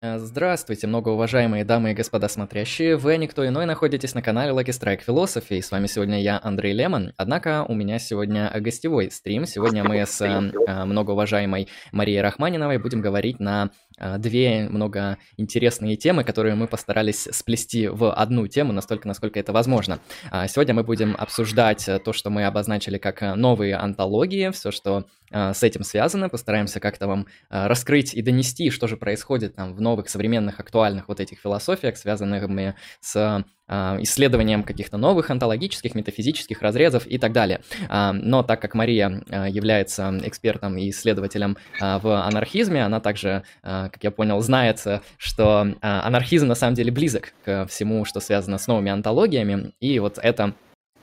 Э, здравствуйте, многоуважаемые дамы и господа смотрящие. Вы, никто иной, находитесь на канале Lucky Strike Philosophy. С вами сегодня я, Андрей Лемон. Однако у меня сегодня гостевой стрим. Сегодня мы с э, многоуважаемой Марией Рахманиновой будем говорить на э, две много интересные темы, которые мы постарались сплести в одну тему, настолько, насколько это возможно. А сегодня мы будем обсуждать то, что мы обозначили как новые антологии, все, что с этим связано. Постараемся как-то вам раскрыть и донести, что же происходит там в новых, современных, актуальных вот этих философиях, связанных с а, исследованием каких-то новых онтологических, метафизических разрезов и так далее. А, но так как Мария а, является экспертом и исследователем в анархизме, она также, как я понял, знает, что анархизм на самом деле близок к всему, что связано с новыми онтологиями, и вот это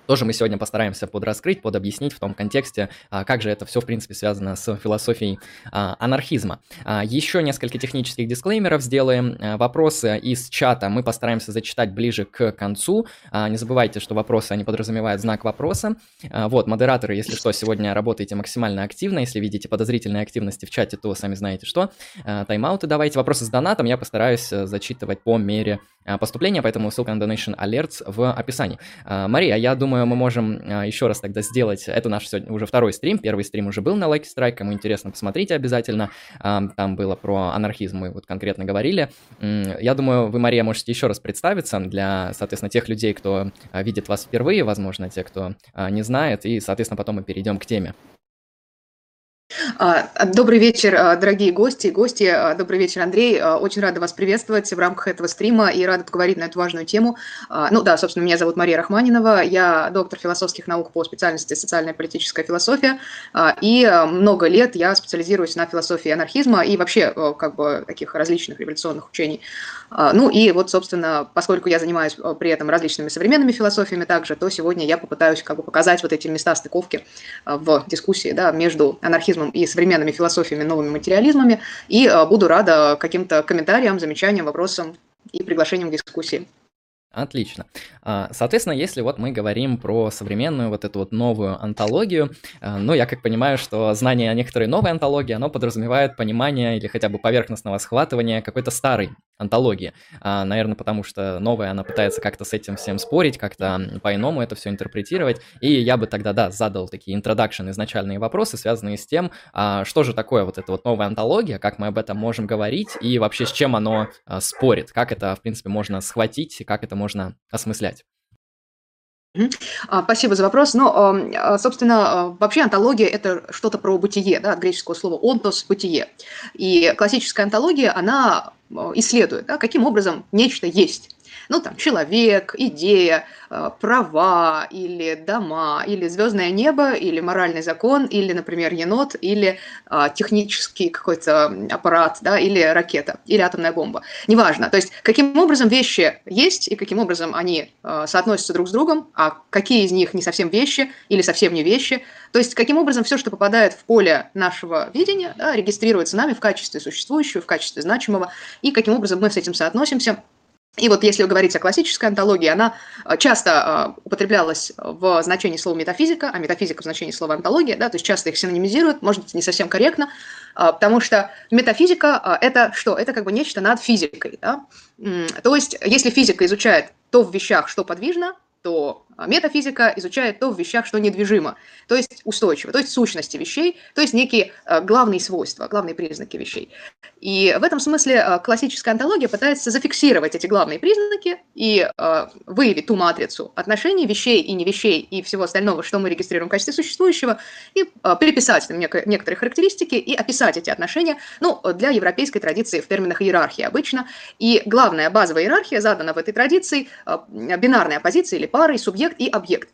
тоже мы сегодня постараемся подраскрыть, подобъяснить в том контексте, а, как же это все, в принципе, связано с философией а, анархизма. А, еще несколько технических дисклеймеров сделаем. Вопросы из чата мы постараемся зачитать ближе к концу. Не забывайте, что вопросы, они подразумевают знак вопроса. Вот, модераторы, если что, сегодня работаете максимально активно. Если видите подозрительные активности в чате, то сами знаете что. Тайм-ауты давайте. Вопросы с донатом я постараюсь э, зачитывать по мере поступления, поэтому ссылка на Donation Alerts в описании. Мария, я думаю, мы можем а, еще раз тогда сделать. Это наш сегодня уже второй стрим. Первый стрим уже был на Lucky Strike. Кому интересно, посмотрите обязательно. А, там было про анархизм, мы вот конкретно говорили. Я думаю, вы, Мария, можете еще раз представиться для, соответственно, тех людей, кто а, видит вас впервые, возможно, те, кто не знает. И, соответственно, потом мы перейдем к теме. А, добрый вечер, а, дорогие гости и гости. А, добрый вечер, Андрей. Очень рада вас приветствовать в рамках этого стрима и рада поговорить на эту важную тему. Ну да, собственно, меня зовут Мария Рахманинова. Я доктор философских наук по специальности социальная политическая философия. И много лет я специализируюсь на философии анархизма и вообще как бы таких различных революционных учений. Ну и вот, собственно, поскольку я занимаюсь при этом различными современными философиями также, то сегодня я попытаюсь как бы показать вот эти места стыковки в дискуссии да, между анархизмом марксизмом и современными философиями, новыми материализмами. И э, буду рада каким-то комментариям, замечаниям, вопросам и приглашениям к дискуссии. Отлично. А, соответственно, если вот мы говорим про современную вот эту вот новую антологию, а, ну, я как понимаю, что знание о некоторой новой антологии, оно подразумевает понимание или хотя бы поверхностного схватывания какой-то старой антологии. А, наверное, потому что новая, она пытается как-то с этим всем спорить, как-то по-иному это все интерпретировать. И я бы тогда, да, задал такие introduction, изначальные вопросы, связанные с тем, что же такое вот эта вот новая антология, как мы об этом можем говорить, и вообще с чем оно спорит, как это, в принципе, можно схватить, как это можно осмыслять. А, спасибо за вопрос. Ну, а, собственно, вообще антология – это что-то про бытие, да, от греческого слова «онтос» – бытие. И классическая антология, она исследует, да, каким образом нечто есть ну, там, человек, идея, э, права, или дома, или звездное небо, или моральный закон, или, например, енот, или а, технический какой-то аппарат, да, или ракета, или атомная бомба. Неважно. То есть, каким образом вещи есть, и каким образом они а, соотносятся друг с другом, а какие из них не совсем вещи, или совсем не вещи. То есть, каким образом все, что попадает в поле нашего видения, да, регистрируется нами в качестве существующего, в качестве значимого, и каким образом мы с этим соотносимся – и вот если говорить о классической антологии, она э, часто э, употреблялась в значении слова метафизика, а метафизика в значении слова антология, да, то есть часто их синонимизируют, может быть, не совсем корректно, э, потому что метафизика – это что? Это как бы нечто над физикой. Да? То есть если физика изучает то в вещах, что подвижно, то метафизика изучает то в вещах, что недвижимо, то есть устойчиво, то есть сущности вещей, то есть некие а, главные свойства, главные признаки вещей. И в этом смысле а, классическая антология пытается зафиксировать эти главные признаки и выявить ту матрицу отношений вещей и не вещей и всего остального, что мы регистрируем в качестве существующего, и приписать им некоторые характеристики и описать эти отношения, ну, для европейской традиции в терминах иерархии обычно. И главная базовая иерархия задана в этой традиции бинарной оппозиции или парой субъект и объект.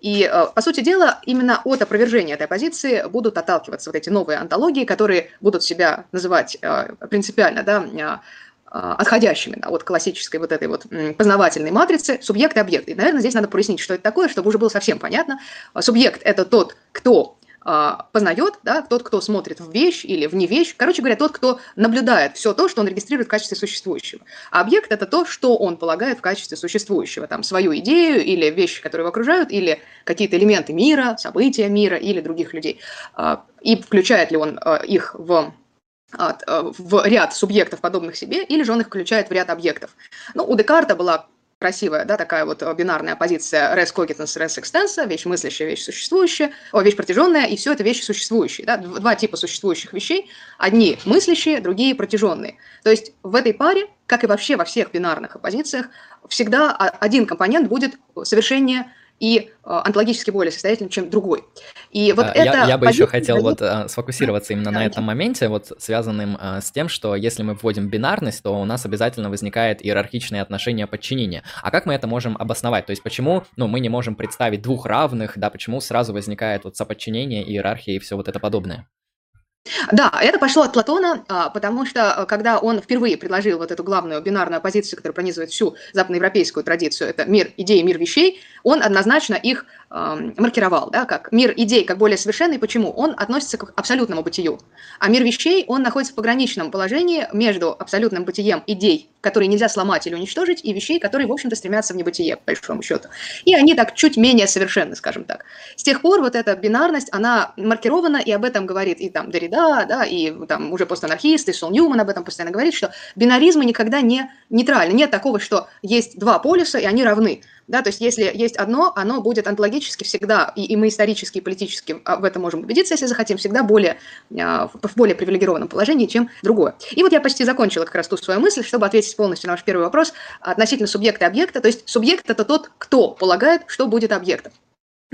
И, э, по сути дела, именно от опровержения этой позиции будут отталкиваться вот эти новые антологии, которые будут себя называть э, принципиально, да, э, отходящими да, от классической вот этой вот познавательной матрицы субъект и объект. И, наверное, здесь надо прояснить, что это такое, чтобы уже было совсем понятно. Субъект – это тот, кто познает, да, тот, кто смотрит в вещь или в не вещь, короче говоря, тот, кто наблюдает все то, что он регистрирует в качестве существующего. А объект – это то, что он полагает в качестве существующего, там, свою идею или вещи, которые его окружают, или какие-то элементы мира, события мира или других людей. А, и включает ли он а, их в в ряд субъектов, подобных себе, или же он их включает в ряд объектов. Ну, у Декарта была красивая, да, такая вот э, бинарная позиция res cogitans, res extensa, вещь мыслящая, вещь существующая, о, вещь протяженная, и все это вещи существующие, да, два типа существующих вещей, одни мыслящие, другие протяженные. То есть в этой паре, как и вообще во всех бинарных оппозициях, всегда один компонент будет совершеннее и э, онтологически более состоятельным, чем другой. И вот я, это я бы еще хотел вот а, сфокусироваться именно на этом моменте, вот связанным а, с тем, что если мы вводим бинарность, то у нас обязательно возникает иерархичное отношение подчинения. А как мы это можем обосновать? То есть почему, ну, мы не можем представить двух равных, да, почему сразу возникает вот соподчинение, иерархия и все вот это подобное? Да, это пошло от Платона, а, потому что а, когда он впервые предложил вот эту главную бинарную оппозицию, которая пронизывает всю западноевропейскую традицию, это мир идей, мир вещей, он однозначно их маркировал, да, как мир идей, как более совершенный. Почему? Он относится к абсолютному бытию. А мир вещей, он находится в пограничном положении между абсолютным бытием идей, которые нельзя сломать или уничтожить, и вещей, которые, в общем-то, стремятся в небытие, по большому счету. И они так чуть менее совершенны, скажем так. С тех пор вот эта бинарность, она маркирована, и об этом говорит и там Дорида, да, и там уже постанархисты, Сол Ньюман об этом постоянно говорит, что бинаризмы никогда не нейтральны. Нет такого, что есть два полюса, и они равны. Да, то есть если есть одно, оно будет онтологически всегда, и, и мы исторически и политически а, в этом можем убедиться, если захотим, всегда более, а, в более привилегированном положении, чем другое. И вот я почти закончила как раз ту свою мысль, чтобы ответить полностью на ваш первый вопрос относительно субъекта и объекта. То есть субъект – это тот, кто полагает, что будет объектом.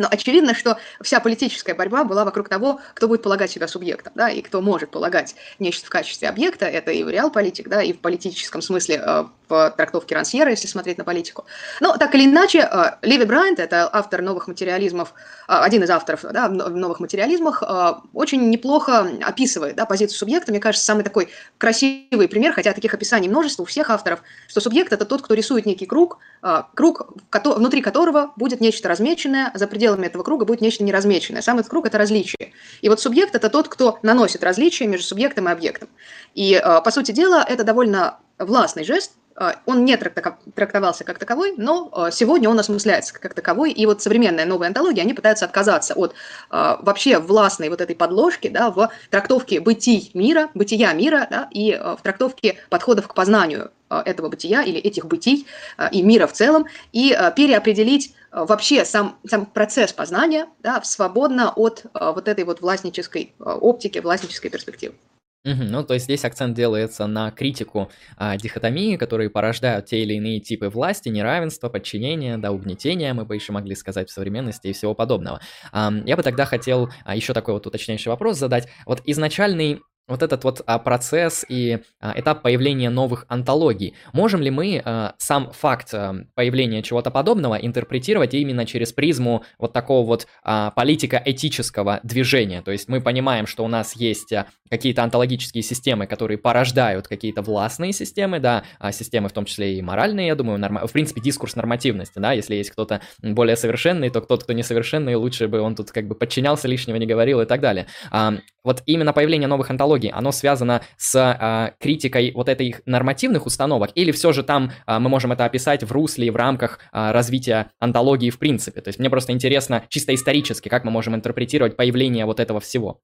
Но очевидно, что вся политическая борьба была вокруг того, кто будет полагать себя субъектом, да, и кто может полагать нечто в качестве объекта, это и в реал-политик, да, и в политическом смысле э, в трактовке Рансьера, если смотреть на политику. Но так или иначе, э, Леви Брайант, это автор новых материализмов, э, один из авторов да, в новых материализмах, очень неплохо описывает да, позицию субъекта. Мне кажется, самый такой красивый пример, хотя таких описаний множество у всех авторов, что субъект – это тот, кто рисует некий круг, круг, внутри которого будет нечто размеченное, за пределами этого круга будет нечто неразмеченное. Сам этот круг – это различие. И вот субъект – это тот, кто наносит различия между субъектом и объектом. И, по сути дела, это довольно властный жест, а, он не трактовался как таковой, но а, сегодня он осмысляется как таковой, и вот современная новая антология, они пытаются отказаться от а, вообще властной вот этой подложки да, в трактовке бытий мира, бытия мира, да, и в трактовке подходов к познанию этого бытия или этих бытий и мира в целом, и переопределить вообще сам, сам процесс познания да, свободно от вот этой вот властнической оптики, властнической перспективы. Мгм. Ну, то есть здесь акцент делается на критику а, дихотомии, которые порождают те или иные типы власти, неравенства, подчинения, да, угнетения, мы бы еще могли сказать в современности и всего подобного. Ам, я бы тогда хотел а, еще такой вот уточняющий вопрос задать. Вот изначальный вот этот вот а, процесс и а, этап появления новых антологий. Можем ли мы а, сам факт а, появления чего-то подобного интерпретировать именно через призму вот такого вот а, политико-этического движения? То есть мы понимаем, что у нас есть а, какие-то антологические системы, которые порождают какие-то властные системы, да, а системы в том числе и моральные, я думаю, норм... в принципе, дискурс нормативности, да, если есть кто-то более совершенный, то кто-то, кто несовершенный, лучше бы он тут как бы подчинялся, лишнего не говорил и так далее. А, вот именно появление новых антологий, оно связано с а, критикой вот этих нормативных установок, или все же там а, мы можем это описать в русле и в рамках а, развития антологии в принципе? То есть мне просто интересно чисто исторически, как мы можем интерпретировать появление вот этого всего.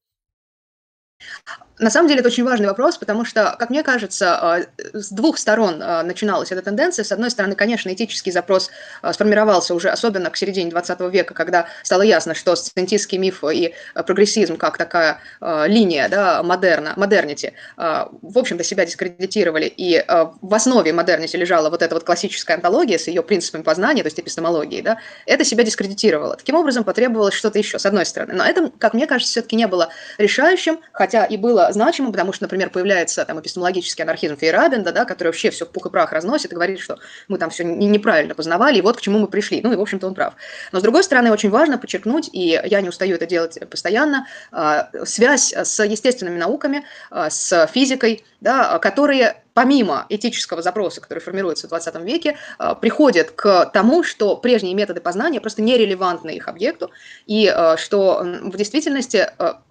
На самом деле это очень важный вопрос, потому что, как мне кажется, а, с двух сторон а, начиналась эта тенденция. С одной стороны, конечно, этический запрос а, сформировался уже особенно к середине 20 века, когда стало ясно, что сциентистский миф и прогрессизм как такая линия да, модерна, модернити, в общем-то, себя дискредитировали. И в основе модернити лежала вот эта вот классическая антология с ее принципами познания, то есть эпистемологией. Да, это себя дискредитировало. Таким образом, потребовалось что-то еще, с одной стороны. Но это, как мне кажется, все-таки не было решающим, хотя и было значимым, потому что, например, появляется там эпистемологический анархизм Фейерабенда, да, который вообще все в пух и прах разносит и говорит, что мы там все неправильно познавали, и вот к чему мы пришли. Ну и, в общем-то, он прав. Но, с другой стороны, очень важно подчеркнуть, и я не устаю это делать постоянно, а, связь с естественными науками, а, с физикой, да, которые помимо этического запроса, который формируется в 20 веке, э, приходят к тому, что прежние методы познания просто нерелевантны их объекту, и э, что в действительности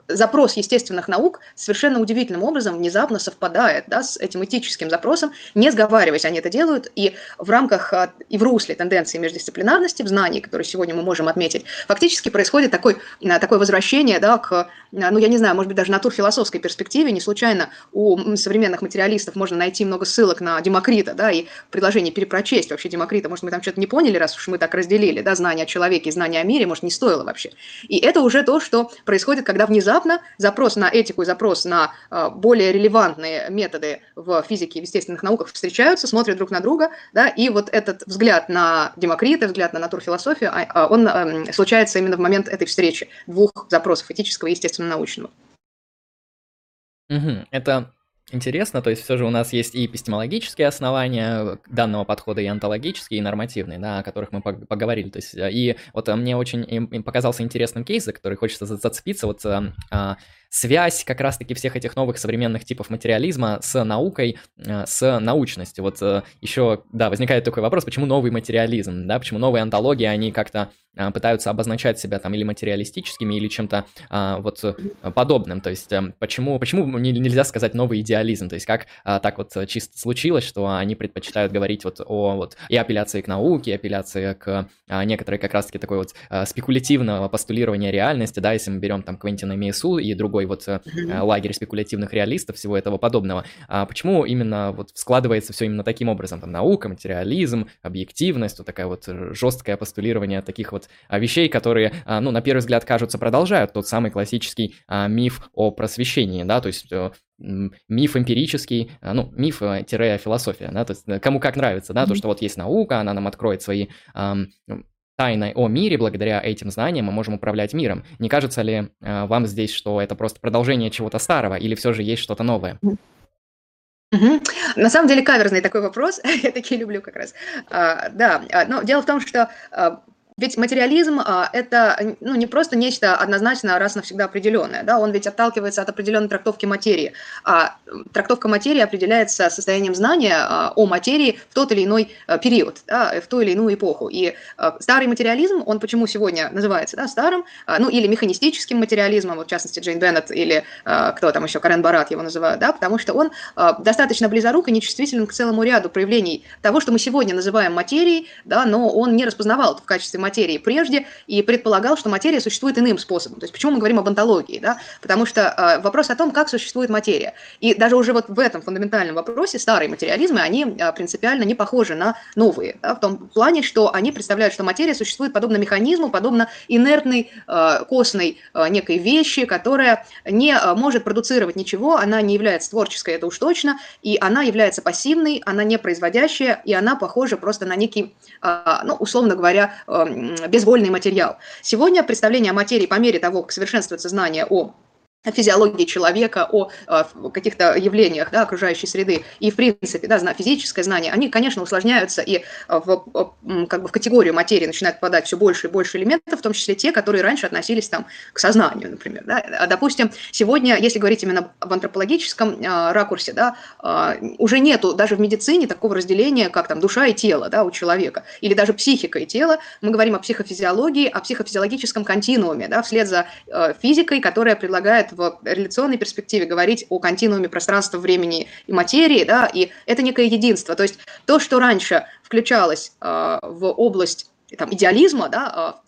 запрос естественных наук совершенно удивительным образом внезапно совпадает да, с этим этическим запросом, не сговариваясь, они это делают, и в рамках и в русле тенденции междисциплинарности в знании, которые сегодня мы можем отметить, фактически происходит такой, такое возвращение да, к, ну я не знаю, может быть, даже натурфилософской перспективе, не случайно у современных материалистов можно найти много ссылок на Демокрита, да, и предложение перепрочесть вообще Демокрита, может, мы там что-то не поняли, раз уж мы так разделили, да, знание о человеке и знание о мире, может, не стоило вообще. И это уже то, что происходит, когда внезапно запрос на этику и запрос на э, более релевантные методы в физике и в естественных науках встречаются, смотрят друг на друга, да, и вот этот взгляд на Демокрита, взгляд на натурфилософию, а, а, он э, случается именно в момент этой встречи двух запросов, этического и естественно-научного. Угу. Это Интересно, то есть все же у нас есть и эпистемологические основания данного подхода, и онтологические, и нормативные, да, о которых мы поговорили. То есть, и вот э, мне очень показался интересным кейс, за который хочется зацепиться. Вот э, а, связь как раз-таки всех этих новых современных типов материализма с наукой, э, с научностью. Вот э, еще, да, возникает такой вопрос, почему новый материализм, да, почему новые антологии, они как-то э, пытаются обозначать себя там или материалистическими, или чем-то вот подобным. То есть почему, почему нельзя сказать новый идеализм? То есть как так вот чисто случилось, что они предпочитают говорить вот о вот и апелляции к науке, и апелляции к некоторой как раз-таки такой вот спекулятивного постулирования реальности, да, если мы берем там Квентина Мейсу и другой такой вот э, лагерь спекулятивных реалистов, всего этого подобного. А почему именно вот складывается все именно таким образом? Там наука, материализм, объективность, вот такая вот жесткое постулирование таких вот а, вещей, которые, а, ну, на первый взгляд кажутся, продолжают тот самый классический а, миф о просвещении, да, то есть э, миф эмпирический, ну, миф-философия, да, то есть э, кому как нравится, да, то, что вот есть наука, она нам откроет свои тайной о мире, благодаря этим знаниям мы можем управлять миром. Не кажется ли э, вам здесь, что это просто продолжение чего-то старого, или все же есть что-то новое? Угу. На самом деле каверзный такой вопрос, я такие люблю как раз. А, да, а, но дело в том, что а, ведь материализм а, – это ну, не просто нечто однозначно раз навсегда определенное, да, он ведь отталкивается от определенной трактовки материи. А трактовка материи определяется состоянием знания а, о материи в тот или иной а, период, да, в ту или иную эпоху. И а, старый материализм, он почему сегодня называется да, старым, а, ну или механистическим материализмом, вот в частности Джейн Беннет или кто там еще, Карен Барат его называют, да, потому что он достаточно близорук и нечувствителен к целому ряду проявлений того, что мы сегодня называем материей, да, но он не распознавал в качестве материи прежде и предполагал, что материя существует иным способом. То есть почему мы говорим об онтологии? Да? Потому что э, вопрос о том, как существует материя. И даже уже вот в этом фундаментальном вопросе старые материализмы, они э, принципиально не похожи на новые. Да? В том плане, что они представляют, что материя существует подобно механизму, подобно инертной, э, костной э, некой вещи, которая не э, может продуцировать ничего, она не является творческой, это уж точно, и она является пассивной, она не производящая, и она похожа просто на некий, э, ну, условно говоря, э, безвольный материал. Сегодня представление о материи по мере того, как совершенствуется знание о о физиологии человека, о, о э, каких-то явлениях да, окружающей среды и, в принципе, да, физическое знание, они, конечно, усложняются и э, в, как бы в категорию материи начинают попадать все больше и больше элементов, в том числе те, которые раньше относились там, к сознанию, например. Да. А, допустим, сегодня, если говорить именно в антропологическом э, ракурсе, да, э, уже нету даже в медицине такого разделения, как там душа и тело да, у человека, или даже психика и тело. Мы говорим о психофизиологии, о психофизиологическом континууме, да, вслед за э, физикой, которая предлагает в реляционной перспективе говорить о континууме пространства, времени и материи, да, и это некое единство. То есть то, что раньше включалось э, в область там, идеализма, да,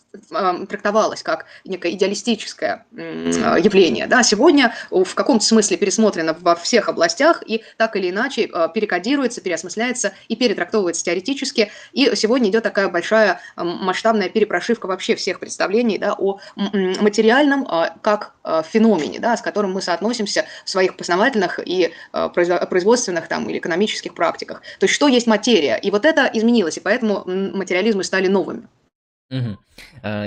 трактовалось как некое идеалистическое явление. Да, сегодня в каком-то смысле пересмотрено во всех областях и так или иначе а, перекодируется, переосмысляется и перетрактовывается теоретически. И сегодня идет такая большая масштабная перепрошивка вообще всех представлений да, о материальном а, как а, феномене, да, с которым мы соотносимся в своих познавательных и производственных там, или экономических практиках. То есть что есть материя. И вот это изменилось, и поэтому материализмы стали новыми. Угу.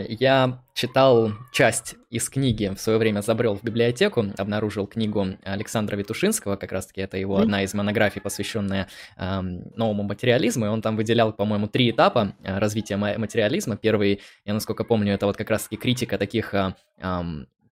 Я читал часть из книги, в свое время забрел в библиотеку, обнаружил книгу Александра Витушинского, как раз-таки это его одна из монографий, посвященная э, новому материализму, и он там выделял, по-моему, три этапа э, развития материализма. Первый, я насколько помню, это вот как раз-таки критика таких э,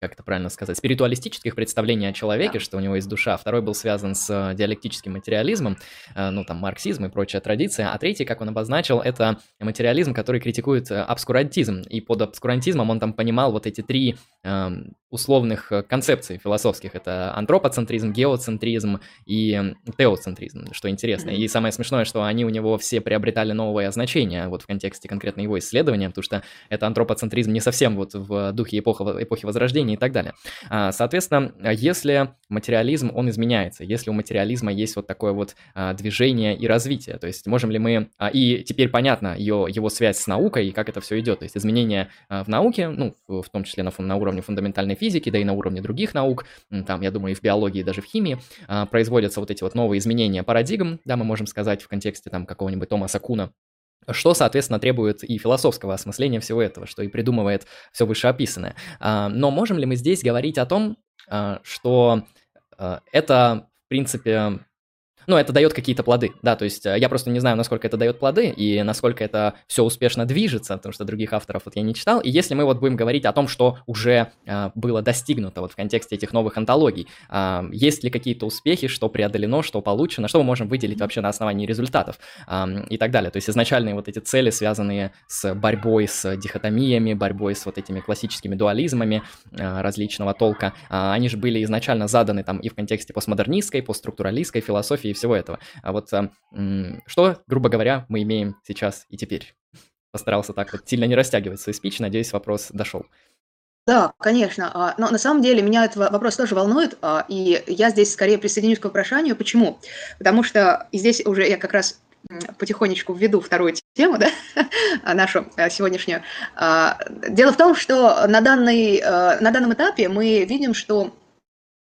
как это правильно сказать, спиритуалистических представлений о человеке, Да. что у него есть душа. Второй был связан с э, диалектическим материализмом, э, ну, там, марксизм и прочая традиция. А третий, как он обозначил, это материализм, который критикует э, обскурантизм. И под обскурантизмом он там понимал вот эти три эм, условных э, концепций философских. Это антропоцентризм, геоцентризм и теоцентризм, что интересно. И самое смешное, что они у него все приобретали новое значение вот в контексте конкретно его исследования, потому что это антропоцентризм не совсем вот в духе эпохи, эпохи Возрождения и так далее. А, Соответственно, если материализм, он изменяется, если у материализма есть вот такое вот а, движение и развитие, то есть можем ли мы... а, И теперь понятно ее, его связь с наукой и как это все идет, то есть изменения в науке, ну, в том числе на, на уровне фундаментальной физики, да и на уровне других наук, там, я думаю, и в биологии, и даже в химии, а, производятся вот эти вот новые изменения парадигм, да, мы можем сказать в контексте там какого-нибудь Томаса Куна, что, соответственно, требует и философского осмысления всего этого, что и придумывает все вышеописанное. А, Но можем ли мы здесь говорить о том, а, что это, в принципе, ну, это дает какие-то плоды, да, то есть э, я просто не знаю, насколько это дает плоды и насколько это все успешно движется, потому что других авторов вот я не читал, и если мы вот будем говорить о том, что уже а, было достигнуто вот в контексте этих новых антологий, а, есть ли какие-то успехи, что преодолено, что получено, что мы можем выделить вообще на основании результатов ам, и так далее, то есть изначальные вот эти цели, связанные с борьбой с дихотомиями, борьбой с вот этими классическими дуализмами а, различного толка, а, они же были изначально заданы там и в контексте постмодернистской, постструктуралистской философии всего этого. А вот а, что, грубо говоря, мы имеем сейчас и теперь? Постарался так вот сильно не растягивать свой спич, надеюсь, вопрос дошел. Да, конечно. а, Но на самом деле меня этот во- вопрос тоже волнует, а, и я здесь скорее присоединюсь к вопрошанию. Почему? Потому что здесь уже я как раз потихонечку введу вторую тему, да, а, нашу а, сегодняшнюю. Дело в том, что на, данный, а, на данном этапе мы видим, что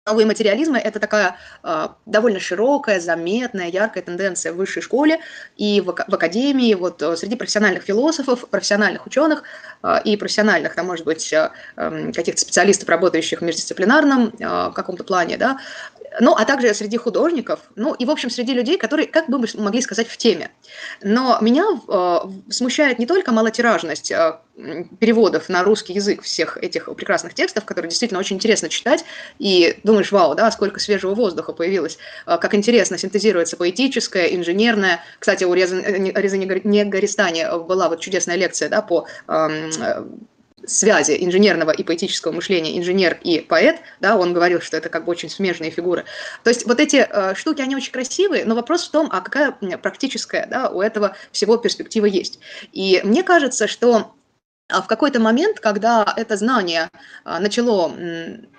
Новые материализмы– это такая э, довольно широкая, заметная, яркая тенденция в высшей школе и в, в академии, вот э, среди профессиональных философов, профессиональных ученых э, и профессиональных, там, может быть, э, эм, каких-то специалистов, работающих в междисциплинарном э, каком-то плане, да, ну, а также среди художников, ну, и, в общем, среди людей, которые, как бы мы могли сказать, в теме. Но меня э, смущает не только малотиражность э, переводов на русский язык всех этих прекрасных текстов, которые действительно очень интересно читать, и думаешь, вау, да, сколько свежего воздуха появилось, э, как интересно синтезируется поэтическое, инженерное. Кстати, у Реза, Реза Негаристани была вот чудесная лекция, да, по эм, э, связи инженерного и поэтического мышления, инженер и поэт, да, он говорил, что это как бы очень смежные фигуры. То есть вот эти э, штуки, они очень красивые, но вопрос в том, а какая практическая, да, у этого всего перспектива есть. И мне кажется, что а, в какой-то момент, когда это знание а, начало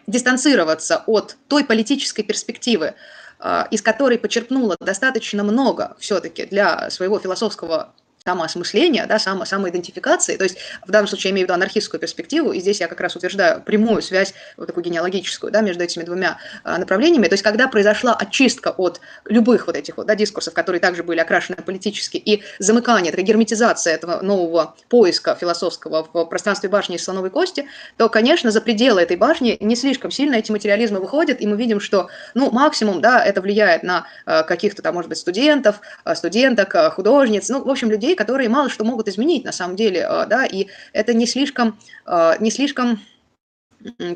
дистанцироваться от той политической перспективы, а, из которой почерпнуло достаточно много все-таки для своего философского самоосмысления, да, само, самоидентификации, то есть в данном случае я имею в виду анархистскую перспективу, и здесь я как раз утверждаю прямую связь, вот такую генеалогическую, да, между этими двумя а, направлениями, то есть когда произошла очистка от любых вот этих вот, да, дискурсов, которые также были окрашены политически, и замыкание, такая герметизация этого нового поиска философского в пространстве башни из слоновой кости, то, конечно, за пределы этой башни не слишком сильно эти материализмы выходят, и мы видим, что, ну, максимум, да, это влияет на э, каких-то там, может быть, студентов, э, студенток, э, художниц, ну, в общем, людей, которые мало что могут изменить на самом деле, э, да, и это не слишком, э, не слишком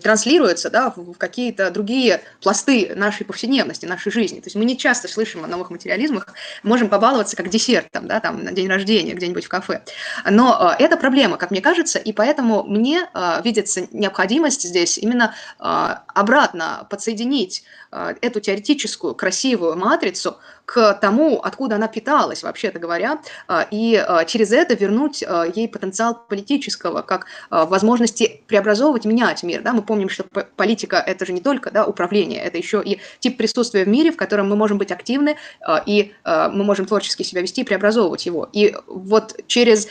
транслируется да, в какие-то другие пласты нашей повседневности, нашей жизни. То есть мы не часто слышим о новых материализмах, можем побаловаться как десертом, да, там, на день рождения где-нибудь в кафе. Но э, это проблема, как мне кажется, и поэтому мне видится необходимость здесь именно обратно подсоединить эту теоретическую красивую матрицу к тому, откуда она питалась, вообще-то говоря, э, и э, через это вернуть ей потенциал политического, как возможности преобразовывать, менять мир. Да? Мы помним, что политика – это же не только да, управление, это еще и тип присутствия в мире, в котором мы можем быть активны, и мы можем творчески себя вести и преобразовывать его. И вот через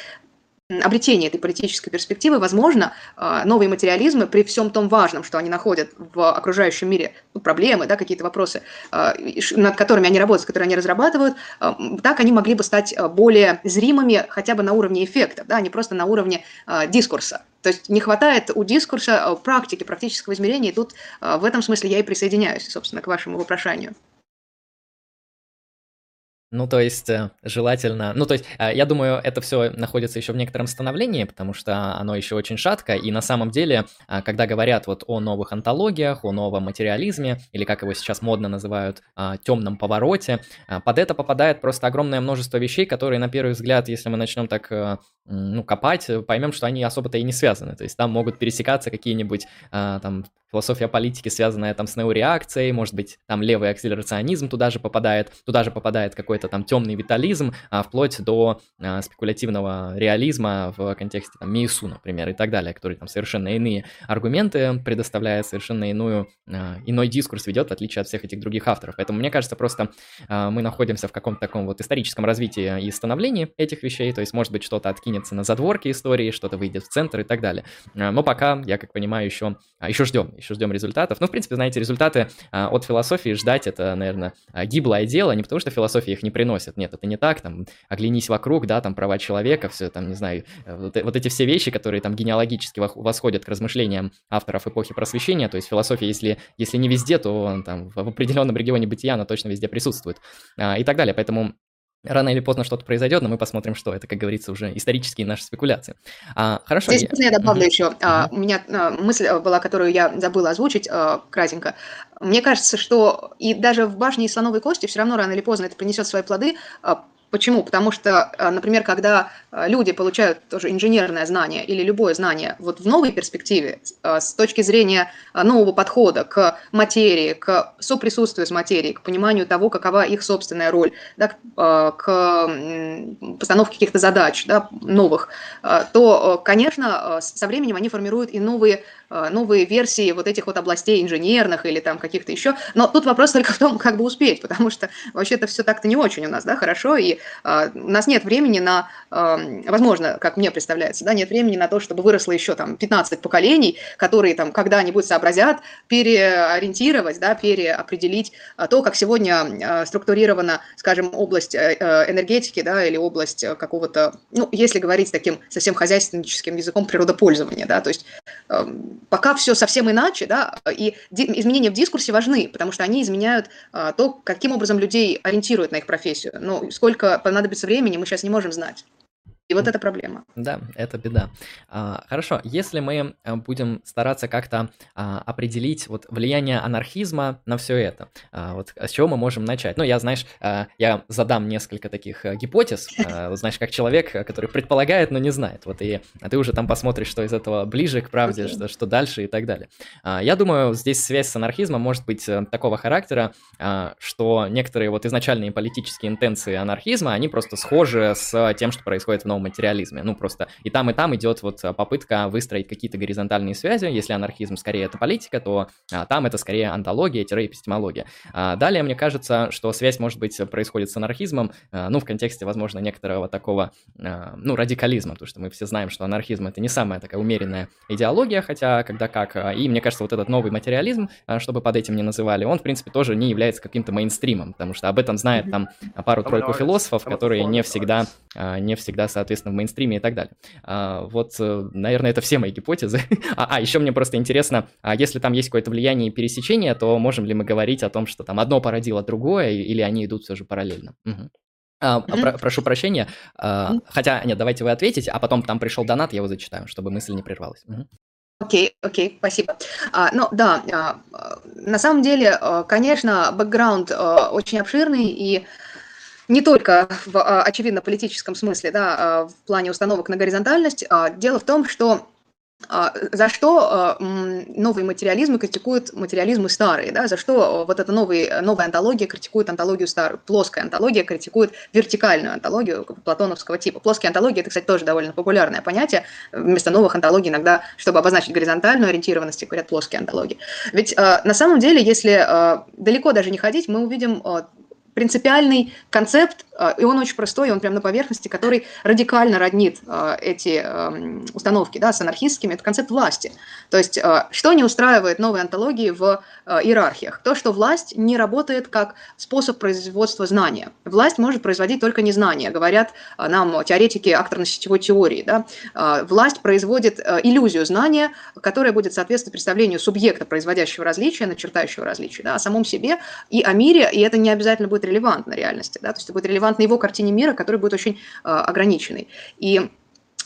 обретение этой политической перспективы, возможно, э, новые материализмы при всем том важном, что они находят в окружающем мире, ну, проблемы, да, какие-то вопросы, ш- над которыми они работают, которые они разрабатывают, м, так они могли бы стать более зримыми хотя бы на уровне эффекта, да, а не просто на уровне дискурса. То есть не хватает у дискурса практики, практического измерения, и тут в этом смысле я и присоединяюсь, собственно, к вашему вопрошанию. Ну, то есть, э, желательно... Ну, то есть, э, я думаю, это все находится еще в некотором становлении, потому что оно еще очень шатко, и на самом деле, э, когда говорят вот о новых антологиях, о новом материализме, или как его сейчас модно называют, темном повороте, под это попадает просто огромное множество вещей, которые, на первый взгляд, если мы начнем так, ну, копать, поймем, что они особо-то и не связаны. То есть, там могут пересекаться какие-нибудь там философия политики, связанная там с неореакцией, может быть, там левый акселерационизм туда же попадает, туда же попадает какой-то там темный витализм, а, вплоть до а, спекулятивного реализма в контексте там Миесу, например, и так далее, который там совершенно иные аргументы предоставляет, совершенно иную, а, иной дискурс ведет, в отличие от всех этих других авторов. Поэтому мне кажется, просто а, мы находимся в каком-то таком вот историческом развитии и становлении этих вещей, то есть, может быть, что-то откинется на задворки истории, что-то выйдет в центр и так далее. А, но пока, я как понимаю, еще, а, еще ждем еще ждем результатов. Ну, в принципе, знаете, результаты а, от философии ждать это, наверное, гиблое дело, не потому что философия их не приносит, нет, это не так, там, оглянись вокруг, да, там, права человека, все, там, не знаю, э, вот, вот эти все вещи, которые там генеалогически восходят к размышлениям авторов эпохи просвещения, то есть философия, если, если не везде, то там в определенном регионе бытия она точно везде присутствует а, и так далее, поэтому Рано или поздно что-то произойдет, но мы посмотрим, что это, как говорится, уже исторические наши спекуляции. А, хорошо. Здесь я, я добавлю uh-huh. еще. Uh-huh. У меня а, мысль была, которую я забыла озвучить а, кратенько. Мне кажется, что и даже в башне из слоновой кости все равно рано или поздно это принесет свои плоды Почему? Потому что, э, например, когда э, люди получают тоже инженерное знание или любое знание вот в новой перспективе, э, с точки зрения нового подхода к материи, к соприсутствию с материей, к пониманию того, какова их собственная роль, да, к постановке каких-то задач да, новых, то, конечно, со временем они формируют и новые новые версии вот этих вот областей инженерных или там каких-то еще. Но тут вопрос только в том, как бы успеть, потому что вообще-то все так-то не очень у нас, да, хорошо, и а, у нас нет времени на, а, возможно, как мне представляется, да, нет времени на то, чтобы выросло еще там 15 поколений, которые там когда-нибудь сообразят переориентировать, да, переопределить а, то, как сегодня структурирована, скажем, область э, э, энергетики, да, или область какого-то, ну, если говорить таким совсем хозяйственническим языком природопользования, да, то есть пока все совсем иначе, да, и изменения в дискурсе важны, потому что они изменяют то, каким образом людей ориентируют на их профессию. Ну, сколько понадобится времени, мы сейчас не можем знать. И вот это проблема. Да, это беда. А, хорошо, если мы э, будем стараться как-то а, определить вот влияние анархизма на все это, а, вот с чего мы можем начать? Ну, я, знаешь, а, я задам несколько таких а, гипотез, а, знаешь, как человек, который предполагает, но не знает. Вот и а ты уже там посмотришь, что из этого ближе к правде, okay. что, что дальше и так далее. А, я думаю, здесь связь с анархизмом может быть а, такого характера, а, что некоторые вот изначальные политические интенции анархизма, они просто схожи с тем, что происходит в новом материализме. Ну, просто и там, и там идет вот а, попытка выстроить какие-то горизонтальные связи. Если анархизм скорее это политика, то а, там это скорее антология-эпистемология. А, далее, мне кажется, что связь, может быть, происходит с анархизмом, а, ну, в контексте, возможно, некоторого такого, а, ну, радикализма, потому что мы все знаем, что анархизм это не самая такая умеренная идеология, хотя когда как. А, и мне кажется, вот этот новый материализм, а, чтобы под этим не называли, он, в принципе, тоже не является каким-то мейнстримом, потому что об этом знает там пару-тройку философов, которые не всегда, не всегда, соответственно, соответственно, в мейнстриме и так далее. А, вот, э, наверное, это все мои гипотезы. а, а, еще мне просто интересно, а если там есть какое-то влияние и пересечение, то можем ли мы говорить о том, что там одно породило другое, или они идут все же параллельно? Угу. А, mm-hmm. про, прошу прощения. А, mm-hmm. Хотя, нет, давайте вы ответите, а потом там пришел донат, я его зачитаю, чтобы мысль не прервалась. Окей, okay, окей, okay, спасибо. А, ну да, а, на самом деле, а, конечно, бэкграунд а, очень обширный, и не только в а, очевидно политическом смысле, да, а, в плане установок на горизонтальность. А, дело в том, что за что новые материализмы критикуют материализмы старые, да? за что вот эта новая, новая антология критикует антологию старую, плоская антология критикует вертикальную антологию платоновского типа. Плоские антологии – это, кстати, тоже довольно популярное понятие. Вместо новых антологий иногда, чтобы обозначить горизонтальную ориентированность, говорят плоские антологии. Ведь на самом деле, если далеко даже не ходить, мы увидим принципиальный концепт, а, и он очень простой, он прямо на поверхности, который радикально роднит а, эти эм, установки да, с анархистскими, это концепт власти. То есть а, что не устраивает новые антологии в иерархиях? То, что власть не работает как способ производства знания. Власть может производить только незнание, говорят нам теоретики акторно-сетевой теории. Да? Власть производит иллюзию знания, которая будет соответствовать представлению субъекта, производящего различия, начертающего различия, да, о самом себе и о мире, и это не обязательно будет релевантна реальности, да, то есть это будет релевантна его картине мира, которая будет очень э, ограниченной. И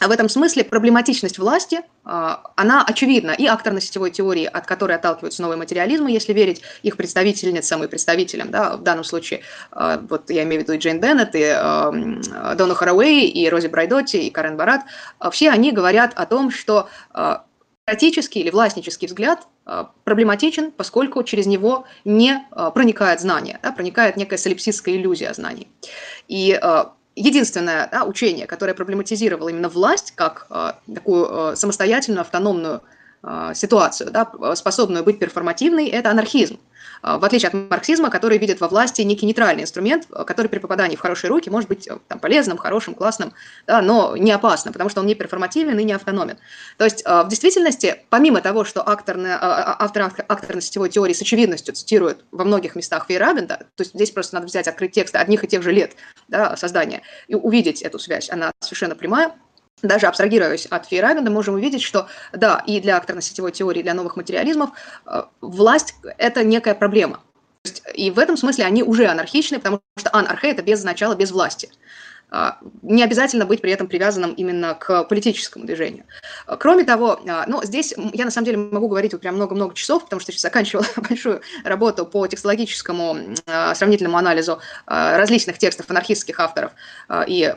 в этом смысле проблематичность власти, а, она очевидна и акторно-сетевой теории, от которой отталкиваются новые материализмы, если верить их представительницам и представителям, да, в данном случае, а, вот я имею в виду и Джейн Беннет, и а, Дону Хаraway, и Рози Брайдотти, и Карен Барат, все они говорят о том, что демократический или властнический взгляд проблематичен, поскольку через него не проникает знание, да, проникает некая солипсистская иллюзия знаний. И единственное да, учение, которое проблематизировало именно власть как э, такую э, самостоятельную, автономную э, ситуацию, да, способную быть перформативной, это анархизм. А, в отличие от марксизма, который видит во власти некий нейтральный инструмент, а, который при попадании в хорошие руки может быть э, там, полезным, хорошим, классным, да, но не опасным, потому что он не перформативен и не автономен. То есть а, в действительности, помимо того, что акторная, автор акторно-сетевой теории с очевидностью цитирует во многих местах Фейерабенда, то есть здесь просто надо взять, открыть тексты одних и тех же лет да, создания и увидеть эту связь, она совершенно прямая, даже абстрагируясь от Фейерабенда, можем увидеть, что да, и для акторно-сетевой теории, для новых материализмов э, власть – это некая проблема. И в этом смысле они уже анархичны, потому что анархе – это без начала, без власти. А, не обязательно быть при этом привязанным именно к политическому движению. Кроме того, а, ну, здесь я на самом деле могу говорить вот прям много-много часов, потому что сейчас заканчивала большую работу по текстологическому а, сравнительному анализу различных текстов анархистских авторов и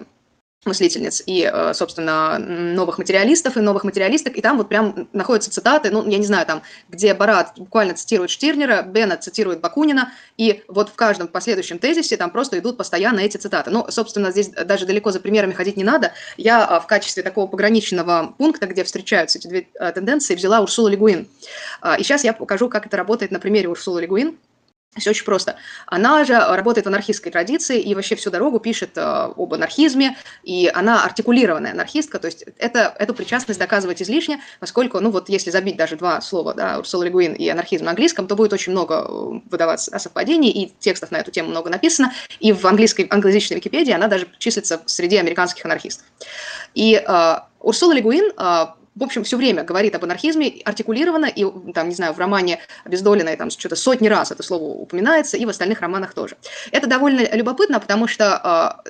мыслительниц и, э, собственно, новых материалистов и новых материалисток, и там вот прям находятся цитаты, ну, я не знаю, там, где Барат буквально цитирует Штирнера, Беннет цитирует Бакунина, и вот в каждом последующем тезисе там просто идут постоянно эти цитаты. Ну, собственно, здесь даже далеко за примерами ходить не надо. Я а, в качестве такого пограничного пункта, где встречаются эти две э, тенденции, взяла Урсулу Лигуин. И сейчас я покажу, как это работает на примере Урсулы Лигуин. Все очень просто. Она же работает в анархистской традиции и вообще всю дорогу пишет э, об анархизме, и она артикулированная анархистка, то есть это, эту причастность доказывать излишне, поскольку, ну вот если забить даже два слова, да, Урсула Легуин и анархизм на английском, то будет очень много э, выдаваться да, совпадений, и текстов на эту тему много написано, и в английской, англоязычной Википедии она даже числится среди американских анархистов. И э, Урсула Легуин э, в общем, все время говорит об анархизме артикулированно, и, там, не знаю, в романе Обездоленной там что-то сотни раз это слово упоминается, и в остальных романах тоже. Это довольно любопытно, потому что а,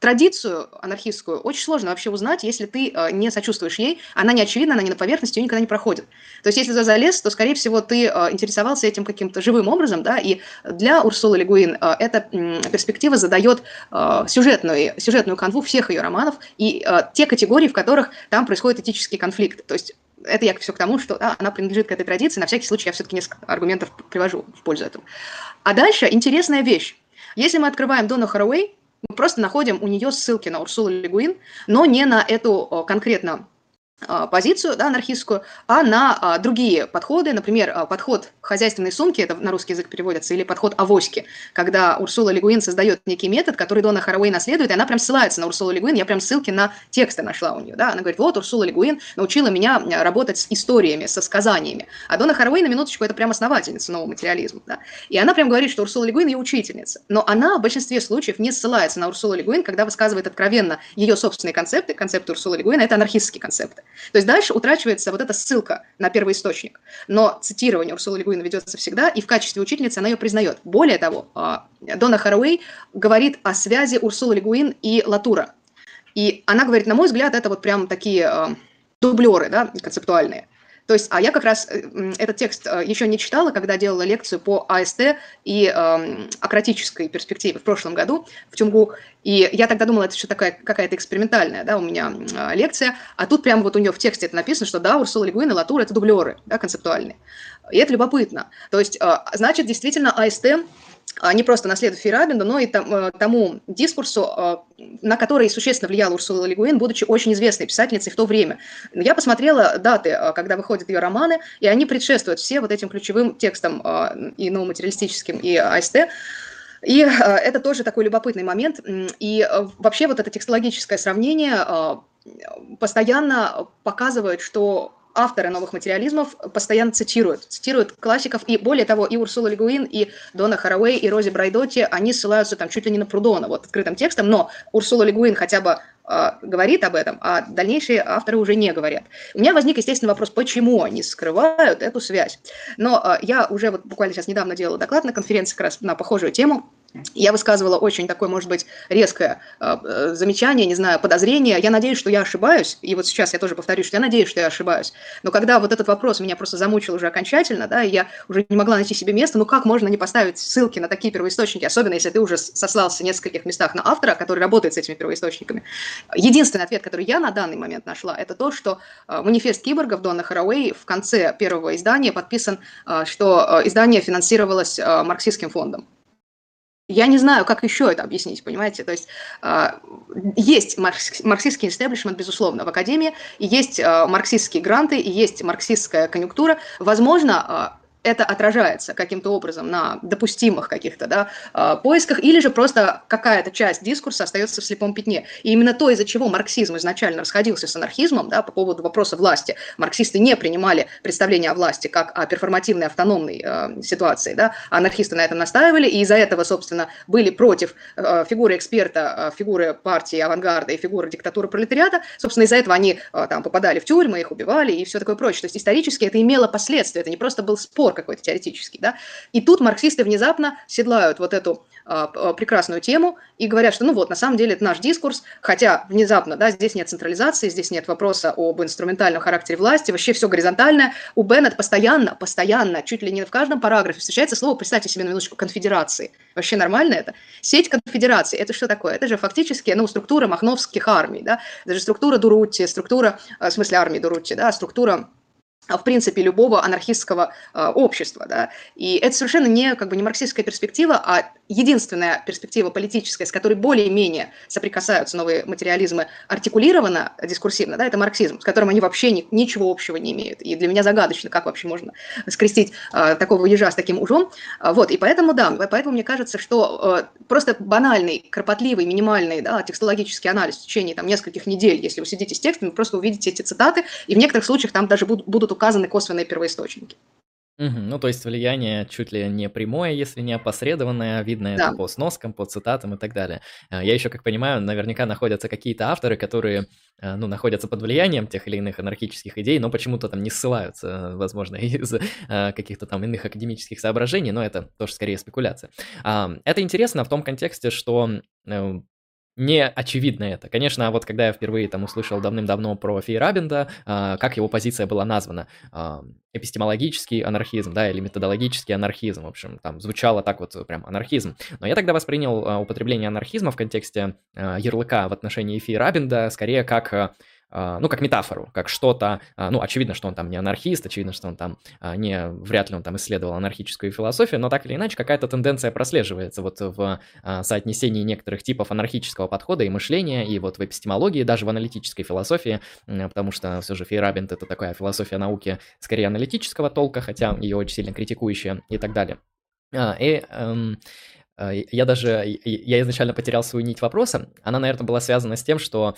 традицию анархистскую очень сложно вообще узнать, если ты э, не сочувствуешь ей, она не очевидна, она не на поверхности, ее никогда не проходит. То есть если ты залез, то, скорее всего, ты э, интересовался этим каким-то живым образом, да, и для Урсулы Легуин э, эта перспектива задает сюжетную, сюжетную канву всех ее романов и те категории, в которых там происходит этический конфликт. То есть это я все к тому, что да, она принадлежит к этой традиции. На всякий случай я все-таки несколько аргументов привожу в пользу этого. А дальше интересная вещь. Если мы открываем Дона Харуэй, мы просто находим у нее ссылки на Урсулу Легуин, но не на эту конкретно позицию да, анархистскую, а на а, другие подходы, например, а, подход хозяйственной сумки, это на русский язык переводится, или подход авоськи, когда Урсула Легуин создает некий метод, который Дона Хаraway наследует, и она прям ссылается на Урсулу Легуин, я прям ссылки на тексты нашла у нее, да, она говорит, вот Урсула Легуин научила меня работать с историями, со сказаниями, а Дона Хаraway, на минуточку, это прям основательница нового материализма, да, и она прям говорит, что Урсула Легуин ее учительница, но она в большинстве случаев не ссылается на Урсулу Легуин, когда высказывает откровенно ее собственные концепты, концепты Урсулы Легуина, это анархистские концепты, то есть дальше утрачивается вот эта ссылка на первый источник. Но цитирование Урсулы Легуина ведется всегда, и в качестве учительницы она ее признает. Более того, а, Дона Харуэй говорит о связи Урсулы Легуин и Латура. И она говорит, на мой взгляд, это вот прям такие а, дублеры, да, концептуальные. То есть, а я как раз э, этот текст э, еще не читала, когда делала лекцию по АСТ и э, акратической перспективе в прошлом году в Тюмгу. И я тогда думала, это что такая какая-то экспериментальная, да, у меня э, лекция. А тут прямо вот у нее в тексте это написано, что да, Урсула Легуин и Латур – это дублеры, да, концептуальные. И это любопытно. То есть, э, значит, действительно, АСТ не просто наследию Фейрабенда, но и э, тому дискурсу, а, на который существенно влияла Урсула Легуин, будучи очень известной писательницей в то время. Я посмотрела даты, а, когда выходят ее романы, и они предшествуют все вот этим ключевым текстам и новоматериалистическим, и АСТ. И это тоже такой любопытный момент. И вообще вот это текстологическое сравнение постоянно показывает, что авторы новых материализмов постоянно цитируют. Цитируют классиков, и более того, и Урсула Легуин, и Дона Хаraway, и Рози Брайдотти, они ссылаются там чуть ли не на Прудона, вот открытым текстом, но Урсула Легуин хотя бы э, говорит об этом, а дальнейшие авторы уже не говорят. У меня возник, естественно, вопрос, почему они скрывают эту связь. Но э, я уже вот буквально сейчас недавно делала доклад на конференции как раз на похожую тему, я высказывала очень такое, может быть, резкое э, замечание, не знаю, подозрение. Я надеюсь, что я ошибаюсь. И вот сейчас я тоже повторюсь, что я надеюсь, что я ошибаюсь. Но когда вот этот вопрос меня просто замучил уже окончательно, да, и я уже не могла найти себе места, ну как можно не поставить ссылки на такие первоисточники, особенно если ты уже сослался в нескольких местах на автора, который работает с этими первоисточниками. Единственный ответ, который я на данный момент нашла, это то, что э, манифест киборгов Дона Хаraway в конце первого издания подписан, э, что э, издание финансировалось э, марксистским фондом. Я не знаю, как еще это объяснить, понимаете? То есть э, есть марксистский истеблишмент, безусловно, в Академии, и есть э, марксистские гранты, и есть марксистская конъюнктура. Возможно, это отражается каким-то образом на допустимых каких-то да, а, поисках, или же просто какая-то часть дискурса остается в слепом пятне. И именно то, из-за чего марксизм изначально расходился с анархизмом да, по поводу вопроса власти. Марксисты не принимали представление о власти как о перформативной автономной э, ситуации. Да, анархисты на этом настаивали, и из-за этого, собственно, были против э, фигуры эксперта, э, фигуры партии авангарда и фигуры диктатуры пролетариата. Собственно, из-за этого они э, там попадали в тюрьмы, их убивали и все такое прочее. То есть исторически это имело последствия, это не просто был спор, спор какой-то теоретический, да, и тут марксисты внезапно седлают вот эту а, а, прекрасную тему и говорят, что ну вот, на самом деле это наш дискурс, хотя внезапно, да, здесь нет централизации, здесь нет вопроса об инструментальном характере власти, вообще все горизонтальное. У Беннет постоянно, постоянно, чуть ли не в каждом параграфе встречается слово, представьте себе на минуточку, конфедерации. Вообще нормально это? Сеть конфедерации, это что такое? Это же фактически, ну, структура махновских армий, да, это же структура Дурутти, структура, а, в смысле армии Дурутти, да, структура в принципе, любого анархистского э, общества. Да? И это совершенно не, как бы, не марксистская перспектива, а единственная перспектива политическая, с которой более-менее соприкасаются новые материализмы артикулированно, дискурсивно, да, это марксизм, с которым они вообще ни, ничего общего не имеют. И для меня загадочно, как вообще можно скрестить э, такого ежа с таким ужом. Вот, и поэтому, да, поэтому мне кажется, что э, просто банальный, кропотливый, минимальный да, текстологический анализ в течение там, нескольких недель, если вы сидите с текстом, вы просто увидите эти цитаты, и в некоторых случаях там даже будут, будут указаны косвенные первоисточники. Угу, ну, то есть влияние чуть ли не прямое, если не опосредованное, видно да. это по сноскам, по цитатам и так далее. А, я еще, как понимаю, наверняка находятся какие-то авторы, которые, а, ну, находятся под влиянием тех или иных анархических идей, но почему-то там не ссылаются, возможно, из а, каких-то там иных академических соображений, но это тоже скорее спекуляция. Это интересно в том контексте, что э, не очевидно это. Конечно, вот когда я впервые там услышал давным-давно про Фейрабенда, э, как его позиция была названа, э, эпистемологический анархизм, да, или методологический анархизм, в общем, там звучало так вот прям анархизм. Но я тогда воспринял э, употребление анархизма в контексте э, ярлыка в отношении Фейрабенда скорее как а, ну, как метафору, как что-то, а, ну, очевидно, что он там не анархист, очевидно, что он там а, не, вряд ли он там исследовал анархическую философию, но так или иначе какая-то тенденция прослеживается вот в соотнесении некоторых типов анархического подхода и мышления, и вот в эпистемологии, даже в аналитической философии, потому что все же Фейрабент это такая философия науки скорее аналитического толка, хотя ее очень сильно критикующая и так далее. И эм, я даже, я изначально потерял свою нить вопроса. Она, наверное, была связана с тем, что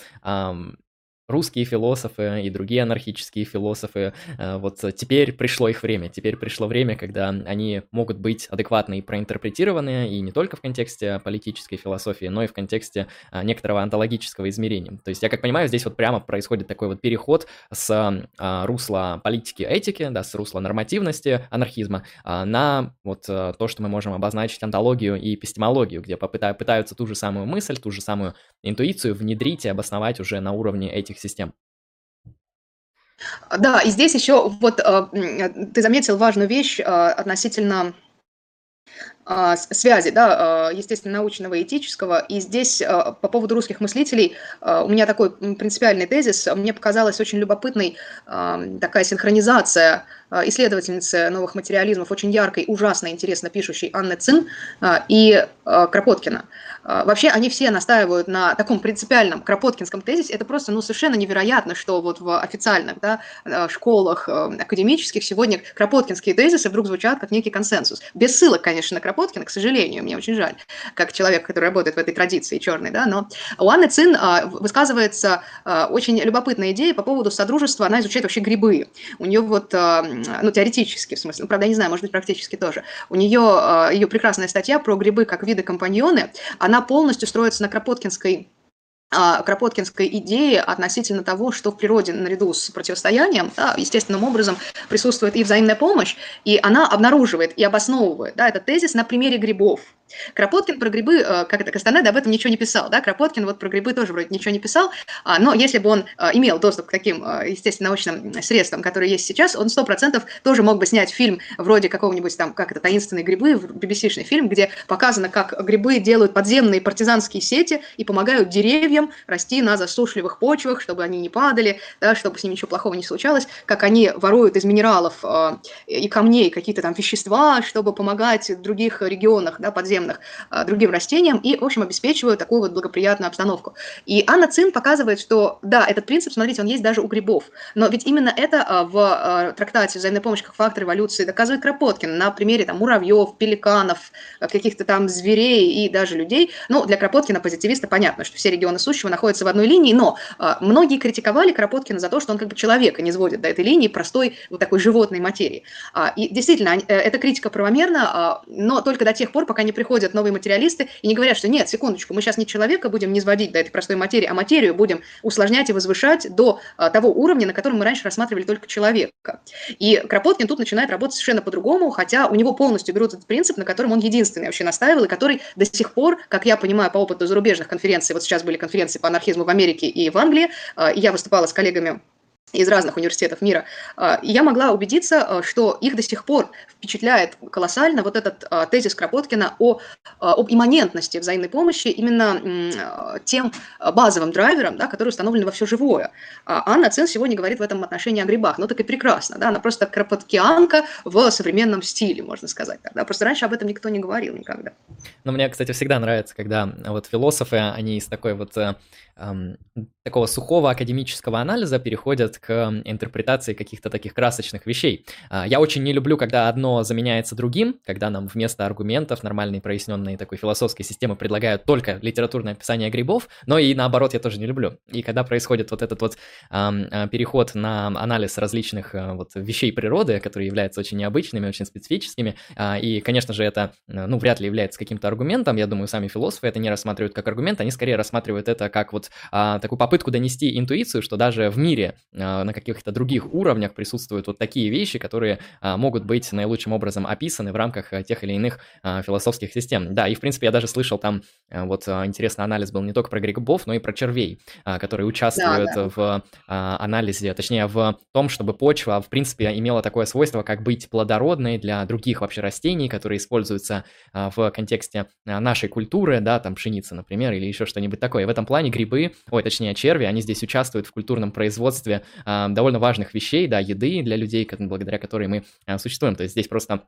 русские философы и другие анархические философы, э, вот теперь пришло их время, теперь пришло время, когда они могут быть адекватно и проинтерпретированы, и не только в контексте политической философии, но и в контексте а, некоторого онтологического измерения. То есть, я как понимаю, здесь вот прямо происходит такой вот переход с а, русла политики этики, да, с русла нормативности анархизма а, на вот э, то, что мы можем обозначить онтологию и эпистемологию, где пытаются ту же самую мысль, ту же самую интуицию внедрить и обосновать уже на уровне этих систем. Да, и здесь еще вот э, ты заметил важную вещь относительно связи, да, естественно, научного и этического. И здесь по поводу русских мыслителей у меня такой принципиальный тезис. Мне показалась очень любопытной такая синхронизация исследовательницы новых материализмов, очень яркой, ужасно интересно пишущей Анны Цин и Кропоткина. А, вообще они все настаивают на таком принципиальном кропоткинском тезисе. Это просто ну, совершенно невероятно, что вот в официальных да, а, школах академических сегодня кропоткинские тезисы вдруг звучат как некий консенсус. Без ссылок, конечно, на Кропоткина, к сожалению, мне очень жаль, как человек, который работает в этой традиции черной. Да, но у Анны Цин а, высказывается очень любопытная идея по поводу содружества. Она изучает вообще грибы. У нее вот, ну, теоретически, в смысле, ну, правда, я не знаю, может быть, практически тоже. У нее ее прекрасная статья про грибы как виды компаньоны. Она полностью строится на Кропоткинской а, кропоткинской идеи относительно того, что в природе наряду с противостоянием да, естественным образом присутствует и взаимная помощь, и она обнаруживает и обосновывает да, этот тезис на примере грибов. Кропоткин про грибы, э, как это, Кастанеда об этом ничего не писал, да, Кропоткин вот про грибы тоже вроде ничего не писал, а, но если бы он э, имел доступ к таким, э, естественно, научным средствам, которые есть сейчас, он сто процентов тоже мог бы снять фильм вроде какого-нибудь там, как это, «Таинственные грибы», BBC-шный фильм, где показано, как грибы делают подземные партизанские сети и помогают деревьям расти на засушливых почвах, чтобы они не падали, да, чтобы с ними ничего плохого не случалось, как они воруют из минералов и камней какие-то там вещества, чтобы помогать других регионах, да, подземных а, другим растениям и, в общем, обеспечивают такую вот благоприятную обстановку. И Анна Цин показывает, что да, этот принцип, смотрите, он есть даже у грибов, но ведь именно это а, в а, трактате «Взаимная помощь как фактор эволюции» доказывает Кропоткин на примере там муравьев, пеликанов, каких-то там зверей и даже людей. Ну, для Кропоткина, позитивиста, понятно, что все регионы сущего находятся в одной линии, но многие критиковали Кропоткина за то, что он как бы человека не сводит до этой линии простой вот такой животной материи. И действительно, э, эта критика правомерна, но только до тех пор, пока не приходят новые материалисты и не говорят, что нет, секундочку, мы сейчас не человека будем не сводить до этой простой материи, а материю будем усложнять и возвышать до а, того уровня, на котором мы раньше рассматривали только человека. И Кропоткин тут начинает работать совершенно по-другому, хотя у него полностью берут этот принцип, на котором он единственный вообще настаивал, и который до сих пор, как я понимаю по опыту зарубежных конференций, вот сейчас были конференции по анархизму в Америке и в Англии, и я выступала с коллегами из разных университетов мира, а, я могла убедиться, а, что их до сих пор впечатляет колоссально вот этот а, тезис Кропоткина о, об имманентности взаимной помощи именно тем базовым драйвером, да, который установлен во все живое. Анна Цин сегодня говорит в этом отношении о грибах. Ну так и прекрасно. Да? Она просто кропоткианка в современном стиле, можно сказать. Да? Просто раньше об этом никто не говорил никогда. Но мне, кстати, всегда нравится, когда вот философы, они из такой вот такого сухого академического анализа переходят к интерпретации каких-то таких красочных вещей. А, я очень не люблю, когда одно заменяется другим, когда нам вместо аргументов нормальной проясненной такой философской системы предлагают только литературное описание грибов, но и наоборот я тоже не люблю. И когда происходит вот этот вот э, переход на анализ различных э, вот вещей природы, которые являются очень необычными, очень специфическими, э, и, конечно же, это, ну, вряд ли является каким-то аргументом, я думаю, сами философы это не рассматривают как аргумент, они скорее рассматривают это как вот э, такую попытку донести интуицию, что даже в мире э, на каких-то других уровнях присутствуют вот такие вещи, которые а, могут быть наилучшим образом описаны в рамках а, тех или иных а, философских систем. Да, и в принципе я даже слышал там, а, вот а, интересный анализ был не только про грибов, но и про червей, а, которые участвуют да, да. в а, анализе, точнее в том, чтобы почва в принципе имела такое свойство, как быть плодородной для других вообще растений, которые используются а, в контексте а, нашей культуры, да, там пшеница, например, или еще что-нибудь такое. В этом плане грибы, ой, точнее черви, они здесь участвуют в культурном производстве а, довольно важных вещей, да, еды для людей, благодаря которой мы а, существуем. То есть здесь просто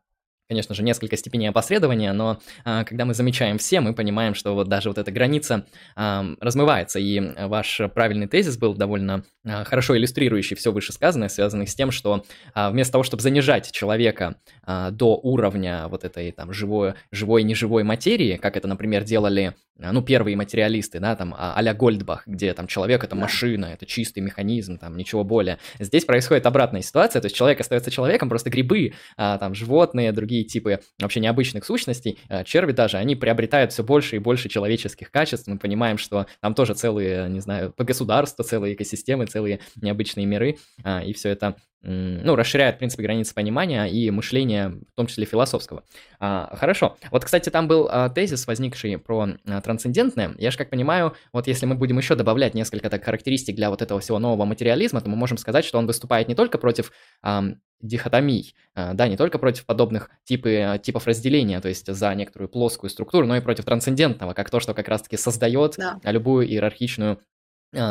конечно же, несколько степеней опосредования, но а, когда мы замечаем все, мы понимаем, что вот даже вот эта граница а, размывается, и ваш правильный тезис был довольно а, хорошо иллюстрирующий все вышесказанное, связанный с тем, что а, вместо того, чтобы занижать человека а, до уровня вот этой там живой, живой неживой материи, как это, например, делали а, ну, первые материалисты, да, там, а, а-ля Гольдбах, где там человек это машина, это чистый механизм, там, ничего более. Здесь происходит обратная ситуация, то есть человек остается человеком, просто грибы, а, там, животные, другие другие типы вообще необычных сущностей, э, черви даже, они приобретают все больше и больше человеческих качеств. Мы понимаем, что там тоже целые, не знаю, государства, целые экосистемы, целые необычные миры, а, и все это ну, расширяет, в принципе, границы понимания и мышления, в том числе философского. А, хорошо. Вот, кстати, там был а, тезис, возникший про а, трансцендентное. Я же как понимаю, вот если мы будем еще добавлять несколько так характеристик для вот этого всего нового материализма, то мы можем сказать, что он выступает не только против а, дихотомий, а, да, не только против подобных типы, типов разделения, то есть за некоторую плоскую структуру, но и против трансцендентного, как то, что как раз-таки создает да. любую иерархичную а,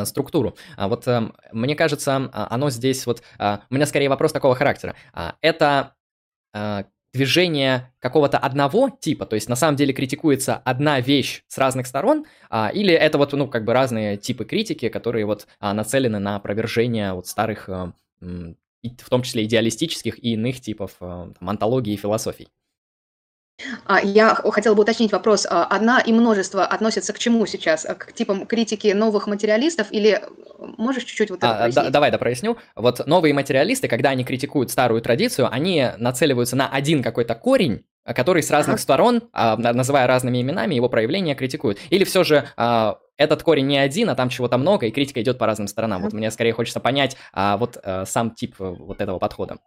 структуру. А вот э, мне кажется, а, оно здесь вот... А, у меня скорее вопрос такого характера. А, это а, движение какого-то одного типа, то есть на самом деле критикуется одна вещь с разных сторон, а, или это вот, ну, как бы разные типы критики, которые вот а, нацелены на опровержение вот старых, а, в том числе идеалистических и иных типов а, там, антологии и философий. А, я хотела бы уточнить вопрос. А, одна и множество относятся к чему сейчас? К типам критики новых материалистов или можешь чуть-чуть вот это а, да, Давай, да, проясню. Вот новые материалисты, когда они критикуют старую традицию, они нацеливаются на один какой-то корень, который с разных ага. сторон, а, называя разными именами, его проявления критикуют? Или все же а, этот корень не один, а там чего-то много, и критика идет по разным сторонам? Вот мне скорее хочется понять а, вот а, сам тип э, вот этого подхода.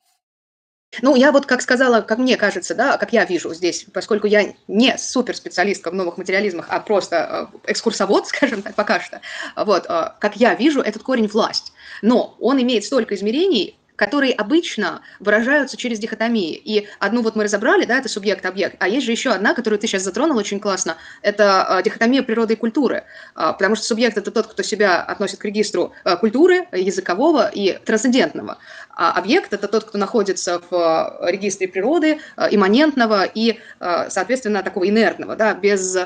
Ну, я вот, как сказала, как мне кажется, да, как я вижу здесь, поскольку я не суперспециалистка в новых материализмах, а просто э, экскурсовод, скажем так, пока что, вот, э, как я вижу, этот корень власть. Но он имеет столько измерений, которые обычно выражаются через дихотомии. И одну вот мы разобрали, да, это субъект-объект, а есть же еще одна, которую ты сейчас затронул очень классно, это а, дихотомия природы и культуры, а, потому что субъект – это тот, кто себя относит к регистру а, культуры, языкового и трансцендентного, а объект – это тот, кто находится в регистре природы, имманентного и, соответственно, такого инертного, да, без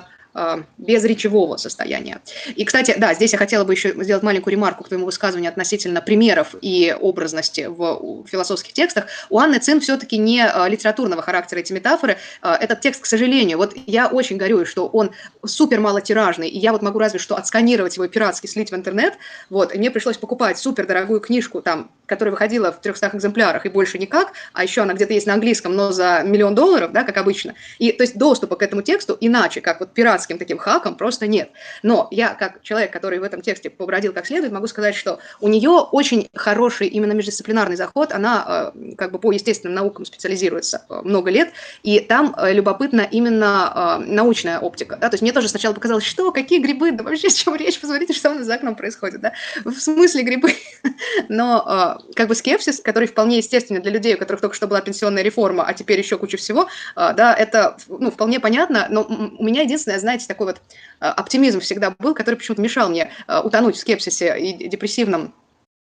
без речевого состояния. И, кстати, да, здесь я хотела бы еще сделать маленькую ремарку к твоему высказыванию относительно примеров и образности в философских текстах. У Анны Цин все-таки не а, литературного характера эти метафоры. А, этот текст, к сожалению, вот я очень горюю, что он супер малотиражный, и я вот могу разве что отсканировать его пиратски, слить в интернет, вот, и мне пришлось покупать супер дорогую книжку, там, которая выходила в 300 экземплярах, и больше никак, а еще она где-то есть на английском, но за миллион долларов, да, как обычно. И, то есть, доступа к этому тексту иначе, как вот пират дурацким таким хаком просто нет. Но я, как человек, который в этом тексте побродил как следует, могу сказать, что у нее очень хороший именно междисциплинарный заход, она э, как бы по естественным наукам специализируется э, много лет, и там э, любопытна именно научная оптика. Да? То есть мне тоже сначала показалось, что, какие грибы, да вообще о чем речь, посмотрите, что у нас за окном происходит, да? В смысле грибы? Но как бы скепсис, который вполне естественный для людей, у которых только что была пенсионная реформа, а теперь еще куча всего, да, это ну, вполне понятно, но у меня единственное, знаете, знаете, такой вот э, оптимизм всегда был, который почему-то мешал мне э, утонуть в скепсисе и депрессивном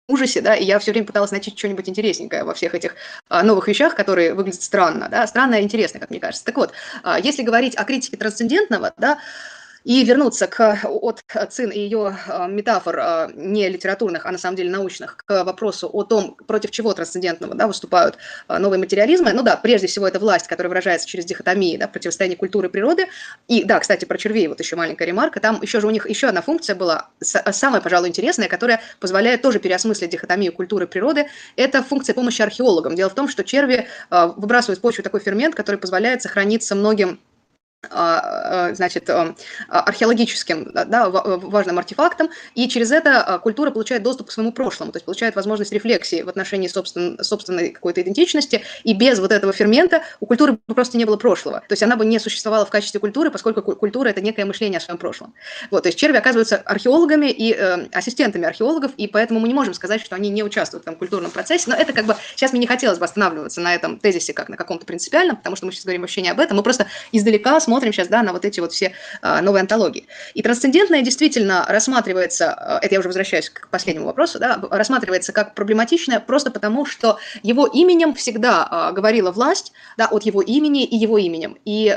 ужасе, да, и я все время пыталась найти что-нибудь интересненькое во всех этих а, новых вещах, которые выглядят странно, да, странно и интересно, как мне кажется. Так вот, если говорить о критике трансцендентного, да, и вернуться к, от Цин и ее а, метафор а, не литературных, а на самом деле научных, к вопросу о том, против чего трансцендентного да, выступают а, новые материализмы. Ну да, прежде всего это власть, которая выражается через дихотомии, да, противостояние культуры и природы. И да, кстати, про червей вот еще маленькая ремарка. Там еще же у них еще одна функция была, самая, пожалуй, интересная, которая позволяет тоже переосмыслить дихотомию культуры и природы. Это функция помощи археологам. Дело в том, что черви выбрасывают в почву такой фермент, который позволяет сохраниться многим значит, а, археологическим да, важным артефактом, и через это культура получает доступ к своему прошлому, то есть получает возможность рефлексии в отношении собствен, собственной какой-то идентичности, и без вот этого фермента у культуры просто не было прошлого. То есть она бы не существовала в качестве культуры, поскольку культура – это некое мышление о своем прошлом. Вот, то есть черви оказываются археологами и э, ассистентами археологов, и поэтому мы не можем сказать, что они не участвуют в этом культурном процессе, но это как бы, сейчас мне не хотелось бы останавливаться на этом тезисе как на каком-то принципиальном, потому что мы сейчас говорим вообще не об этом, мы просто издалека смотрим сейчас да, на вот эти вот все а, новые антологии. И трансцендентное действительно рассматривается, а, это я уже возвращаюсь к последнему вопросу, да, рассматривается как проблематичное просто потому, что его именем всегда а, говорила власть, да, от его имени и его именем. И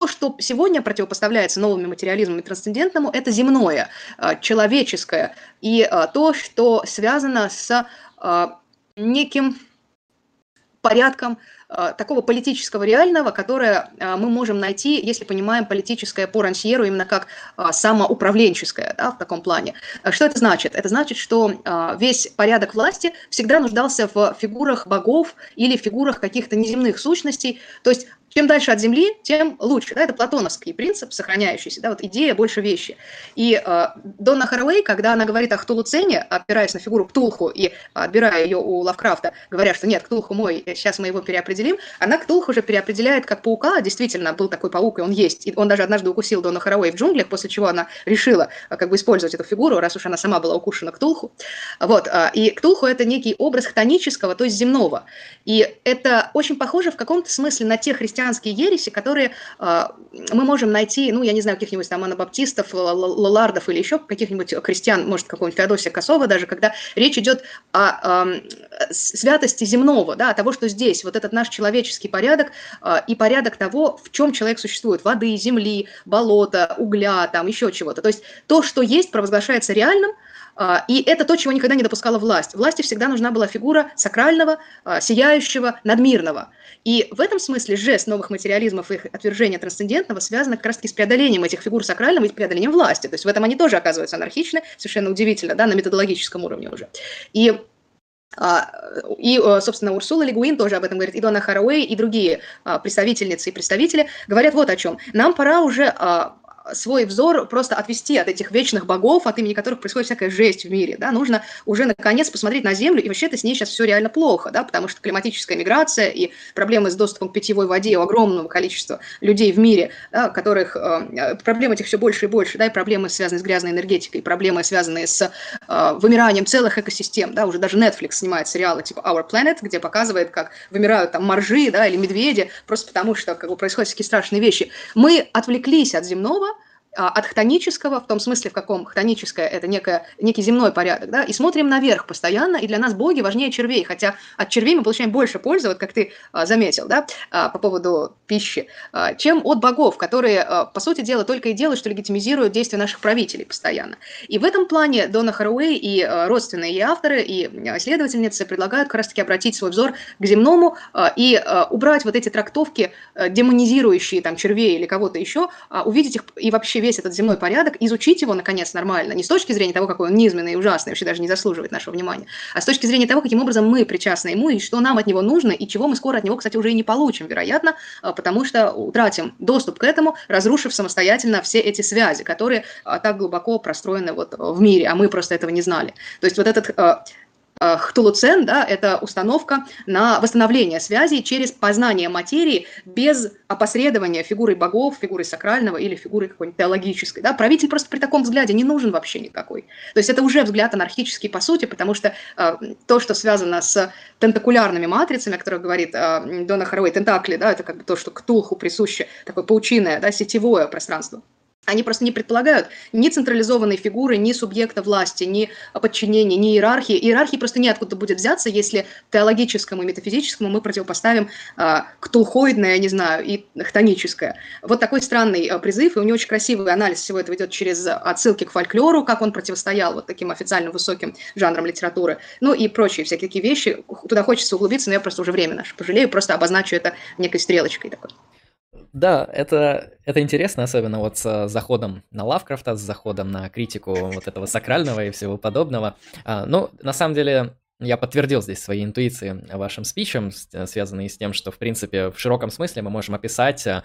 то, что сегодня противопоставляется новыми материализмам и трансцендентному, это земное, человеческое, и то, что связано с неким порядком Э, такого политического реального, которое э, мы можем найти, если понимаем политическое по Рансьеру именно как э, самоуправленческое да, в таком плане. Что это значит? Это значит, что весь порядок власти всегда нуждался в фигурах богов или фигурах каких-то неземных сущностей. То есть чем дальше от Земли, тем лучше. Да? Это платоновский принцип, сохраняющийся, да? вот идея больше вещи. И э, Донна Хаraway, когда она говорит о Ктулуцене, опираясь на фигуру Ктулху и отбирая ее у Лавкрафта, говоря, что нет, Ктулху мой, сейчас мы его переопределим, она Ктулху уже переопределяет как паука, действительно, был такой паук, и он есть. И он даже однажды укусил Донна Хаraway в джунглях, после чего она решила э, как бы использовать эту фигуру, раз уж она сама была укушена Ктулху. Вот. Э, и Ктулху – это некий образ хтонического, то есть земного. И это очень похоже в каком-то смысле на те христианские христианские ереси, которые э, мы можем найти, ну, я не знаю, каких-нибудь там анабаптистов, лалардов или еще каких-нибудь христиан, может, какого-нибудь Феодосия Косова даже, когда речь идет о э, святости земного, да, того, что здесь, вот этот наш человеческий порядок э, и порядок того, в чем человек существует, воды, земли, болота, угля, там, еще чего-то. То есть то, что есть, провозглашается реальным, и это то, чего никогда не допускала власть. Власти всегда нужна была фигура сакрального, сияющего, надмирного. И в этом смысле жест новых материализмов и их отвержение трансцендентного связано как раз-таки с преодолением этих фигур сакрального и преодолением власти. То есть в этом они тоже оказываются анархичны, совершенно удивительно, да, на методологическом уровне уже. И А, и, собственно, Урсула Лигуин тоже об этом говорит, и Дона Харуэй, и другие а, представительницы и представители говорят вот о чем. Нам пора уже а, свой взор просто отвести от этих вечных богов, от имени которых происходит всякая жесть в мире, да, нужно уже наконец посмотреть на Землю, и вообще-то с ней сейчас все реально плохо, да, потому что климатическая миграция и проблемы с доступом к питьевой воде у огромного количества людей в мире, да, которых, э, проблем этих все больше и больше, да, и проблемы, связанные с грязной энергетикой, проблемы, связанные с э, вымиранием целых экосистем, да, уже даже Netflix снимает сериалы типа Our Planet, где показывает, как вымирают там моржи, да, или медведи, просто потому что, как бы, происходят такие страшные вещи. Мы отвлеклись от земного, от хтонического, в том смысле, в каком хтоническое – это некое, некий земной порядок, да, и смотрим наверх постоянно, и для нас боги важнее червей, хотя от червей мы получаем больше пользы, вот как ты а, заметил, да, а, по поводу пищи, а, чем от богов, которые, а, по сути дела, только и делают, что легитимизируют действия наших правителей постоянно. И в этом плане Дона Харуэй и а, родственные ей авторы, и исследовательницы предлагают как раз-таки обратить свой взор к земному а, и а, убрать вот эти трактовки, а, демонизирующие там червей или кого-то еще, а, увидеть их и вообще весь этот земной порядок, изучить его, наконец, нормально, не с точки зрения того, какой он низменный и ужасный, вообще даже не заслуживает нашего внимания, а с точки зрения того, каким образом мы причастны ему, и что нам от него нужно, и чего мы скоро от него, кстати, уже и не получим, вероятно, а, потому что утратим доступ к этому, разрушив самостоятельно все эти связи, которые а, так глубоко простроены вот в мире, а мы просто этого не знали. То есть вот этот а, Хтулуцен, да, это установка на восстановление связей через познание материи без опосредования фигуры богов, фигуры сакрального или фигуры какой-нибудь теологической. Да. Правитель просто при таком взгляде не нужен вообще никакой. То есть это уже взгляд анархический по сути, потому что э, то, что связано с тентакулярными матрицами, о которых говорит э, Дона Харуэй, тентакли, да, это как бы то, что к Тулху присуще, такое паучиное, да, сетевое пространство. Они просто не предполагают ни централизованной фигуры, ни субъекта власти, ни подчинения, ни иерархии. Иерархии просто неоткуда будет взяться, если теологическому и метафизическому мы противопоставим э, ктулхоидное, не знаю, и хтоническое. Вот такой странный э, призыв, и у него очень красивый анализ всего этого идет через отсылки к фольклору, как он противостоял вот таким официально высоким жанрам литературы, ну и прочие всякие такие вещи. Туда хочется углубиться, но я просто уже время наше пожалею, просто обозначу это некой стрелочкой такой. Да, это, это интересно, особенно вот с заходом на Лавкрафта, с заходом на критику вот этого сакрального и всего подобного. А, ну, на самом деле, я подтвердил здесь свои интуиции вашим спичем, связанные с тем, что, в принципе, в широком смысле мы можем описать а,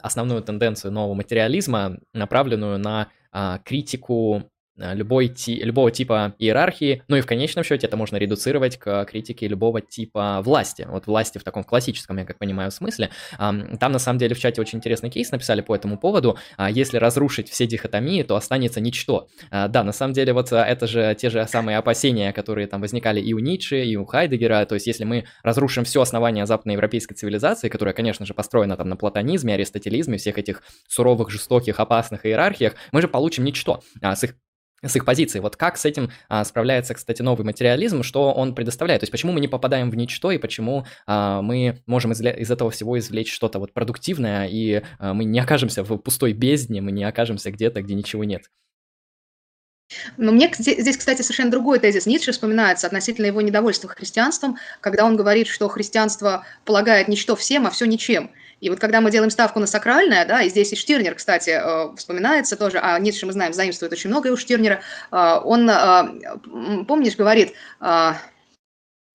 основную тенденцию нового материализма, направленную на а, критику Э, любой ти, любого типа иерархии, ну и в конечном счете это можно редуцировать к критике любого типа власти, вот власти в таком классическом, я как понимаю, смысле. Там на самом деле в чате очень интересный кейс написали по этому поводу, а, если разрушить все дихотомии, то останется ничто. А, да, на самом деле вот а, это же те же самые опасения, которые там возникали и у Ницше, и у Хайдегера, то есть если мы разрушим все основания западноевропейской цивилизации, которая, конечно же, построена там на платонизме, аристотелизме, всех этих суровых, жестоких, опасных иерархиях, мы же получим ничто. С их с их позиции. Вот как с этим а, справляется, кстати, новый материализм, что он предоставляет? То есть почему мы не попадаем в ничто и почему а, мы можем из, из этого всего извлечь что-то вот продуктивное, и а, мы не окажемся в пустой бездне, мы не окажемся где-то, где ничего нет? Но мне здесь, кстати, совершенно другой тезис Ницше вспоминается относительно его недовольства христианством, когда он говорит, что христианство полагает ничто всем, а все ничем. И вот когда мы делаем ставку на сакральное, да, и здесь и Штирнер, кстати, э, вспоминается тоже, а Ницше, мы знаем, заимствует очень много у Штирнера, э, он, э, помнишь, говорит,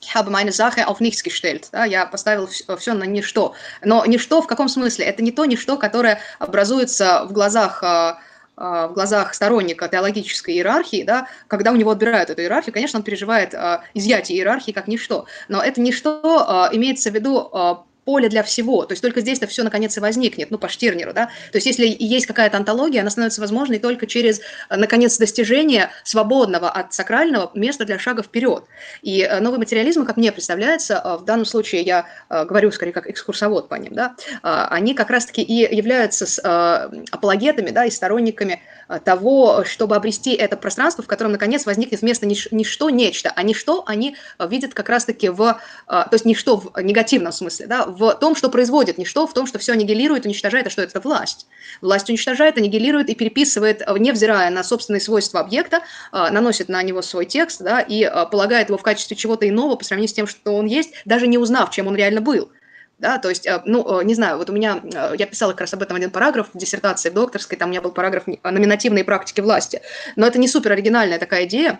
ich habe meine Sache auf nichts gestellt. Да, я поставил все на ничто. Но ничто в каком смысле? Это не то ничто, которое образуется в глазах в глазах сторонника теологической иерархии, да, когда у него отбирают эту иерархию, конечно, он переживает изъятие иерархии как ничто. Но это ничто имеется в виду поле для всего. То есть только здесь-то все наконец и возникнет, ну, по Штирнеру, да. То есть если есть какая-то антология, она становится возможной только через, э, наконец, достижение свободного от сакрального места для шага вперед. И э, новый материализм, как мне представляется, э, в данном случае я говорю скорее как экскурсовод по ним, да, они как раз-таки и являются апологетами, да, и сторонниками того, чтобы обрести это пространство, в котором, наконец, возникнет вместо ничто нечто, а ничто они видят как раз-таки в, то есть ничто в негативном смысле, да, в том, что производит, не что в том, что все аннигилирует, уничтожает, а что это власть. Власть уничтожает, аннигилирует и переписывает, э, невзирая на собственные свойства объекта, э, наносит на него свой текст да, и э, полагает его в качестве чего-то иного по сравнению с тем, что он есть, даже не узнав, чем он реально был. Да, то есть, ну, не знаю, вот у меня, я писала как раз об этом один параграф в диссертации в докторской, там у меня был параграф о номинативной практике власти, но это не супер оригинальная такая идея,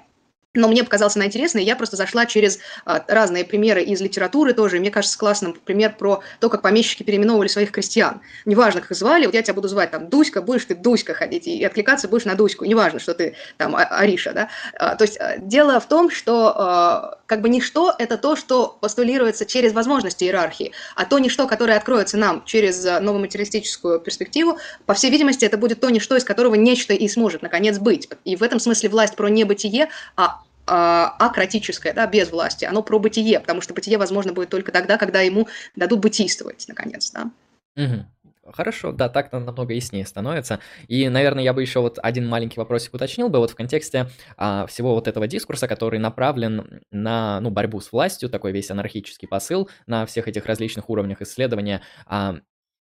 но мне показался она интересной, я просто зашла через разные примеры из литературы тоже, и мне кажется классным пример про то, как помещики переименовывали своих крестьян. Неважно, как их звали, вот я тебя буду звать там Дуська, будешь ты Дуська ходить, и откликаться будешь на Дуську, неважно, что ты там а, Ариша, да. То есть дело в том, что как бы ничто – это то, что постулируется через возможности иерархии, а то ничто, которое откроется нам через а, новую материалистическую перспективу, по всей видимости, это будет то ничто, из которого нечто и сможет, наконец, быть. И в этом смысле власть про небытие, а а, акратическое, да, без власти, оно про бытие, потому что бытие возможно будет только тогда, когда ему дадут бытийствовать, наконец, да. Угу. Хорошо, да, так намного яснее становится. И, наверное, я бы еще вот один маленький вопросик уточнил бы вот в контексте а, всего вот этого дискурса, который направлен на ну, борьбу с властью, такой весь анархический посыл на всех этих различных уровнях исследования. А,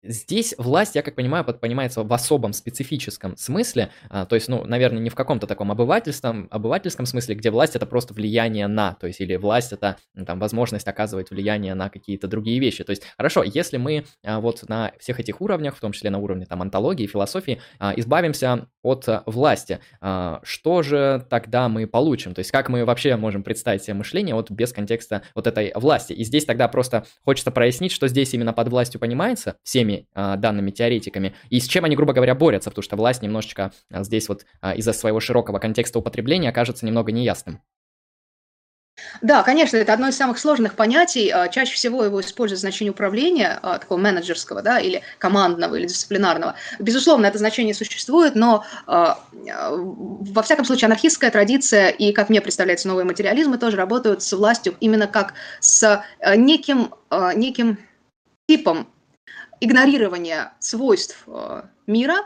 Здесь власть, я как понимаю, понимается в особом специфическом смысле, а, то есть, ну, наверное, не в каком-то таком обывательском, обывательском смысле, где власть это просто влияние на, то есть, или власть это там возможность оказывать влияние на какие-то другие вещи. То есть, хорошо, если мы а, вот на всех этих уровнях, в том числе на уровне там антологии, философии, а, избавимся от а, власти, а, что же тогда мы получим? То есть, как мы вообще можем представить себе мышление вот без контекста вот этой власти? И здесь тогда просто хочется прояснить, что здесь именно под властью понимается всеми а, данными теоретиками, и с чем они, грубо говоря, борются, потому что власть немножечко а, здесь вот из-за своего широкого контекста употребления окажется немного неясным. Да, конечно, это одно из самых сложных понятий. Чаще всего его используют в значении управления, такого менеджерского, да, или командного, или дисциплинарного. Безусловно, это значение существует, но во всяком случае анархистская традиция и, как мне представляется, новые материализмы тоже работают с властью именно как с неким, неким типом игнорирование свойств мира,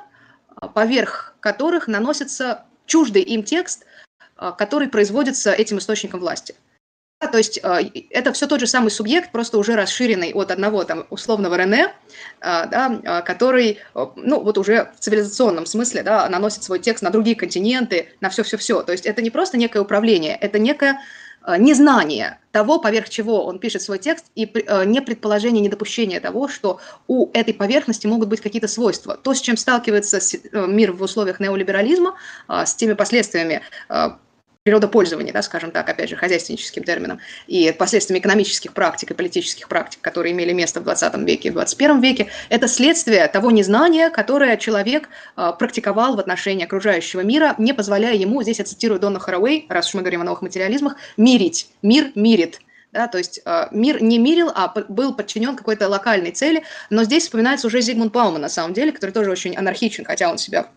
поверх которых наносится чуждый им текст, который производится этим источником власти. То есть это все тот же самый субъект, просто уже расширенный от одного там условного Рене, да, который, ну вот уже в цивилизационном смысле, да, наносит свой текст на другие континенты, на все-все-все. То есть это не просто некое управление, это некое Э, незнание того, поверх чего он пишет свой текст, и э, не предположение, не допущение того, что у этой поверхности могут быть какие-то свойства. То, с чем сталкивается э, мир в условиях неолиберализма, с теми последствиями природопользования, да, скажем так, опять же, хозяйственническим термином, и последствиями экономических практик и политических практик, которые имели место в 20 веке и в 21 веке, это следствие того незнания, которое человек э, практиковал в отношении окружающего мира, не позволяя ему, здесь я цитирую Дона Хаraway, раз уж мы говорим о новых материализмах, мирить. Мир мирит. Да, то есть э, мир не мирил, а был подчинен какой-то локальной цели. Но здесь вспоминается уже Зигмунд Бауман, на самом деле, который тоже очень анархичен, хотя он себя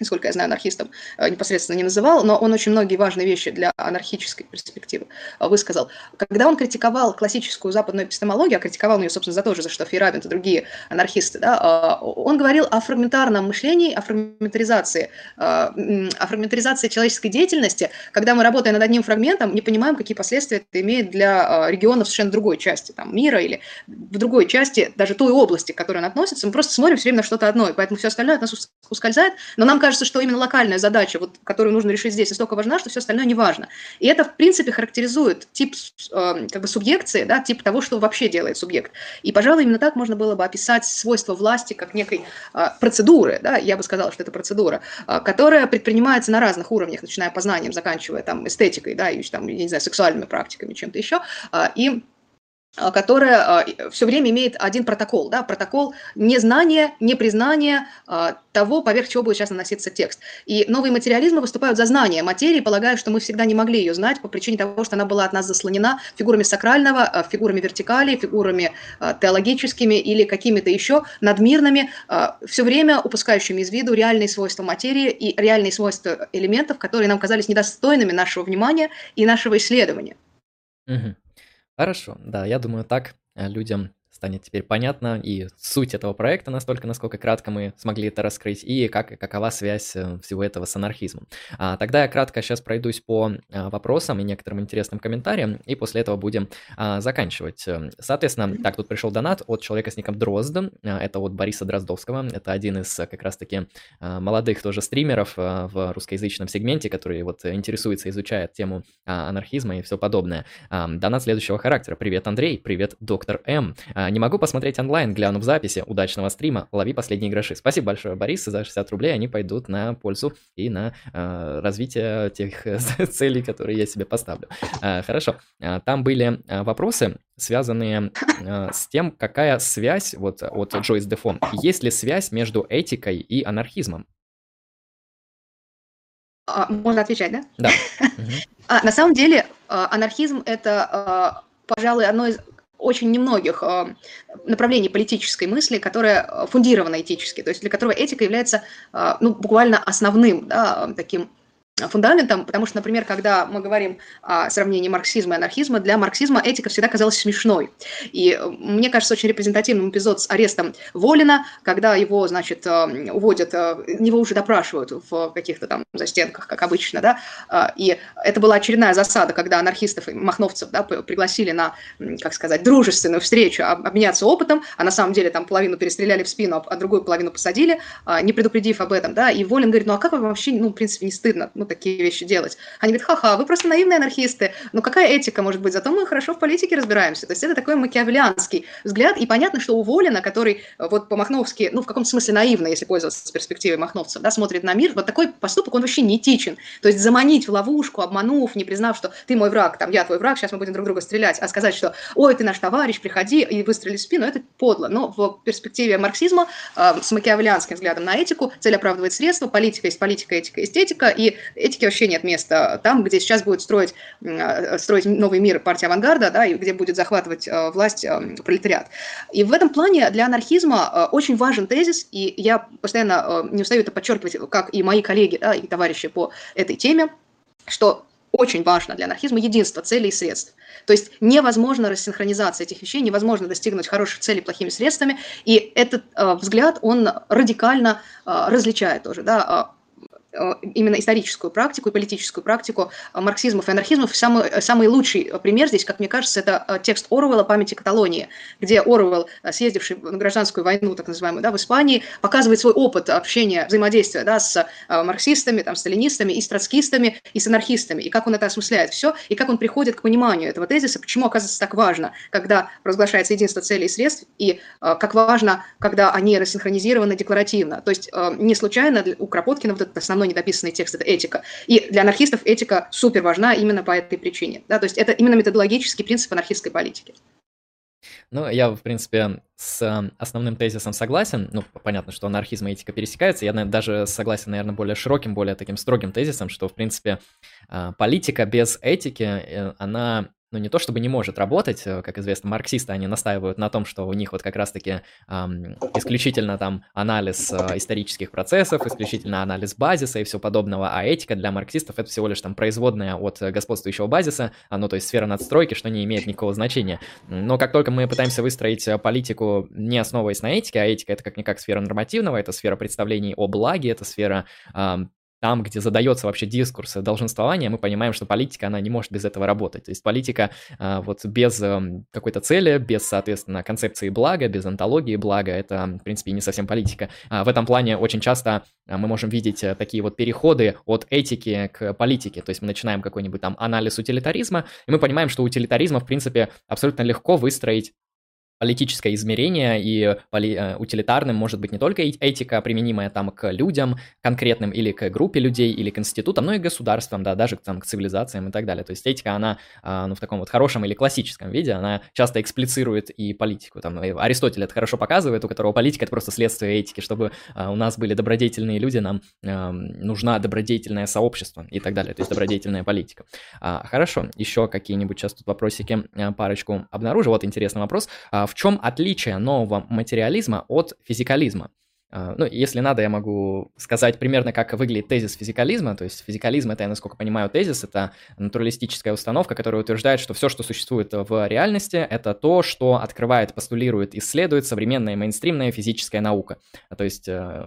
насколько я знаю, анархистом э, непосредственно не называл, но он очень многие важные вещи для анархической перспективы э, высказал. Когда он критиковал классическую западную эпистемологию, а критиковал ее, собственно, за то же, за что Фейрабент и другие анархисты, да, э, он говорил о фрагментарном мышлении, о фрагментаризации, о фрагментаризации человеческой деятельности, когда мы, работая над одним фрагментом, не понимаем, какие последствия это имеет для регионов совершенно другой части там, мира или в другой части, даже той области, к которой он относится, мы просто смотрим все время на что-то одно, и поэтому все остальное от нас ускользает, но нам кажется, что именно локальная задача, вот, которую нужно решить здесь, настолько важна, что все остальное не важно. И это, в принципе, характеризует тип э, как бы субъекции, да, тип того, что вообще делает субъект. И, пожалуй, именно так можно было бы описать свойства власти как некой э, процедуры, да, я бы сказала, что это процедура, э, которая предпринимается на разных уровнях, начиная познанием, заканчивая там эстетикой, да, и там, я не знаю, сексуальными практиками, чем-то еще. Э, и которая а, все время имеет один протокол, да, протокол незнания, непризнания а, того, поверх чего будет сейчас наноситься текст. И новые материализмы выступают за знание материи, полагая, что мы всегда не могли ее знать по причине того, что она была от нас заслонена фигурами сакрального, фигурами вертикали, фигурами теологическими или какими-то еще надмирными, все время упускающими из виду реальные свойства материи и реальные свойства элементов, которые нам казались недостойными нашего внимания и нашего исследования. Угу. Хорошо, да, я думаю, так э, людям станет теперь понятно и суть этого проекта настолько, насколько кратко мы смогли это раскрыть, и как, какова связь э, всего этого с анархизмом. А, тогда я кратко сейчас пройдусь по а, вопросам и некоторым интересным комментариям, и после этого будем а, заканчивать. Эм, соответственно, так, тут пришел донат от человека с ником Дрозд, а, это от Бориса Дроздовского, это один из как раз-таки молодых тоже стримеров в русскоязычном сегменте, который вот интересуется, изучает тему а, анархизма и все подобное. А, донат следующего характера. Привет, Андрей, привет, доктор М. А, А, не могу посмотреть онлайн, гляну в записи. Удачного стрима, лови последние гроши. Спасибо большое, Борис, за 60 рублей. Они пойдут на пользу и на э, развитие тех целей, которые я себе поставлю. Э, хорошо. Там были вопросы, связанные э, с тем, какая связь вот от Джойс Дефон. Есть ли связь между этикой и анархизмом? А, можно отвечать, да? Да. А, на самом деле а, анархизм – это, а, пожалуй, одно из очень немногих направлений политической мысли, которое фундировано этически, то есть для которого этика является ну, буквально основным да, таким фундаментом, потому что, например, когда мы говорим о сравнении марксизма и анархизма, для марксизма этика всегда казалась смешной. И э, мне кажется, очень репрезентативным эпизод с арестом Волина, когда его, значит, э, уводят, э, его уже допрашивают в каких-то там застенках, как обычно, да, и это была очередная засада, когда анархистов и махновцев, да, пригласили на, как сказать, дружественную встречу, обменяться опытом, а на самом деле там половину перестреляли в спину, а другую половину посадили, не предупредив об этом, да, и Волин говорит, ну а как вам вообще, ну, в принципе, не стыдно, ну, такие вещи делать. Они говорят, ха-ха, вы просто наивные анархисты. Ну какая этика может быть? Зато мы хорошо в политике разбираемся. То есть это такой макиавелианский взгляд. И понятно, что у Волина, который э, вот по-махновски, ну в каком-то смысле наивно, если пользоваться перспективой махновцев, да, смотрит на мир, вот такой поступок, он вообще не этичен. То есть заманить в ловушку, обманув, не признав, что ты мой враг, там, я твой враг, сейчас мы будем друг друга стрелять, а сказать, что ой, ты наш товарищ, приходи и выстрели в спину, это подло. Но в перспективе марксизма э, с макиавелианским взглядом на этику цель оправдывает средства, политика есть политика, этика есть этика, и этике вообще нет места там, где сейчас будет строить, э, строить новый мир партия авангарда, да, и где будет захватывать э, власть э, пролетариат. И в этом плане для анархизма очень важен тезис, и я постоянно не устаю это подчеркивать, как и мои коллеги да, и товарищи по этой теме, что очень важно для анархизма единство целей и средств. То есть невозможно рассинхронизация этих вещей, невозможно достигнуть хороших целей плохими средствами, и этот э, взгляд, он радикально э, различает тоже, да, именно историческую практику и политическую практику э, марксизмов и анархизмов. Самый, э, самый лучший пример здесь, как мне кажется, это текст Оруэлла «Памяти Каталонии», где Оруэлл, съездивший на гражданскую войну, так называемую, да, в Испании, показывает свой опыт общения, взаимодействия да, с марксистами, там, сталинистами и с троцкистами, и с анархистами, и как он это осмысляет все, и как он приходит к пониманию этого тезиса, почему, оказывается, так важно, когда провозглашается единство целей и средств, и как важно, когда они рассинхронизированы декларативно. То есть не случайно у Кропоткина вот этот основной недописанный текст – это этика. И для анархистов этика супер важна именно по этой причине. Да? То есть это именно методологический принцип анархистской политики. Ну, я, в принципе, с основным тезисом согласен. Ну, понятно, что анархизм и этика пересекаются. Я даже согласен, наверное, более широким, более таким строгим тезисом, что, в принципе, а, политика без этики, э, она ну, не то чтобы не может работать, э, как известно, марксисты, они настаивают на том, что у них вот как раз-таки эм, исключительно там анализ э, исторических процессов, исключительно анализ базиса и все подобного, а этика для марксистов это всего лишь там производная от господствующего базиса, а, ну, то есть сфера надстройки, что не имеет никакого значения. Но как только мы пытаемся выстроить э, политику, не основываясь на этике, а этика это как-никак сфера нормативного, это сфера представлений о благе, это сфера эм, там, где задается вообще дискурс долженствования, мы понимаем, что политика, она не может без этого работать. То есть политика а, вот без эм, какой-то цели, без, соответственно, концепции блага, без онтологии блага, это, в принципе, не совсем политика. А, в этом плане очень часто а, мы можем видеть э, такие вот переходы от этики к политике. То есть мы начинаем какой-нибудь там анализ утилитаризма, и мы понимаем, что утилитаризма, в принципе, абсолютно легко выстроить политическое измерение, и поли, э, утилитарным может быть не только этика, применимая там к людям конкретным, или к группе людей, или к институтам, но и к государствам, да, даже там, к цивилизациям и так далее. То есть этика, она а, ну, в таком вот хорошем или классическом виде, она часто эксплицирует и политику. Там, Аристотель это хорошо показывает, у которого политика это просто следствие этики. Чтобы а, у нас были добродетельные люди, нам нужна добродетельное сообщество и так далее, то есть добродетельная политика. А, хорошо, еще какие-нибудь сейчас тут вопросики парочку обнаружил. Вот интересный вопрос в чем отличие нового материализма от физикализма? А, ну, если надо, я могу сказать примерно, как выглядит тезис физикализма. То есть физикализм — это, я насколько понимаю, тезис, это натуралистическая установка, которая утверждает, что все, что существует в реальности, это то, что открывает, постулирует, исследует современная мейнстримная физическая наука. То есть э,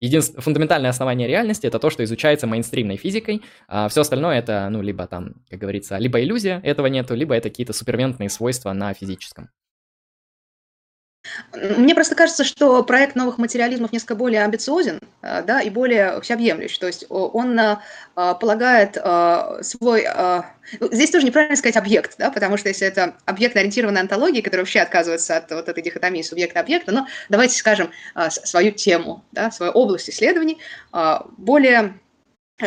Единственное, фундаментальное основание реальности это то, что изучается мейнстримной физикой, а все остальное это, ну, либо там, как говорится, либо иллюзия, этого нету, либо это какие-то супервентные свойства на физическом. Мне просто кажется, что проект новых материализмов несколько более амбициозен, э, да, и более всеобъемлющий. То есть он э, э, полагает свой... Ну, здесь тоже неправильно сказать объект, да, потому что если это объектно-ориентированная антология, которая вообще отказывается от вот этой дихотомии субъекта-объекта, но давайте скажем свою тему, да, свою область исследований более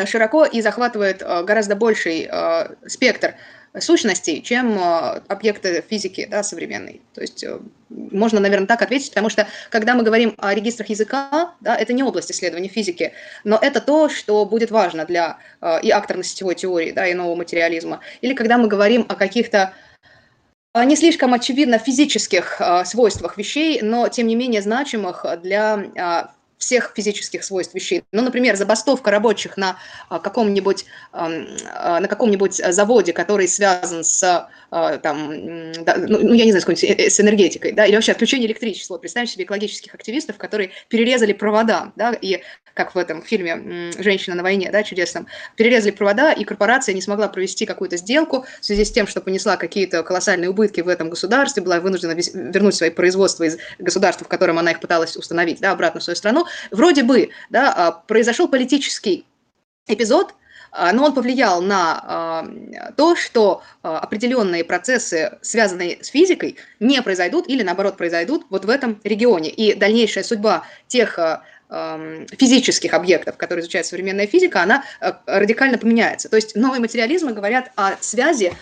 широко и захватывает гораздо больший спектр сущностей, чем э, объекты физики да, современной. То есть э, можно, наверное, так ответить, потому что когда мы говорим о регистрах языка, да, это не область исследования физики, но это то, что будет важно для э, и акторно-сетевой теории, да, и нового материализма. Или когда мы говорим о каких-то не слишком очевидно физических свойствах вещей, но тем не менее значимых для всех физических свойств вещей. Ну, например, забастовка рабочих на а, каком-нибудь а, на каком-нибудь заводе, который связан с а, там, ну, ну, я не знаю, с, э, с энергетикой, да, или вообще отключение электричества. Представьте себе экологических активистов, которые перерезали провода, да, и как в этом фильме «Женщина на войне», да, чудесном, перерезали провода, и корпорация не смогла провести какую-то сделку в связи с тем, что понесла какие-то колоссальные убытки в этом государстве, была вынуждена вернуть свои производства из государства, в котором она их пыталась установить, да, обратно в свою страну. Вроде бы, да, а, произошел политический эпизод, а, но он повлиял на а, то, что определенные процессы, связанные с физикой, не произойдут или, наоборот, произойдут вот в этом регионе. И дальнейшая судьба тех физических объектов, которые изучает современная физика, она э, радикально поменяется. То есть новые материализмы говорят о связи,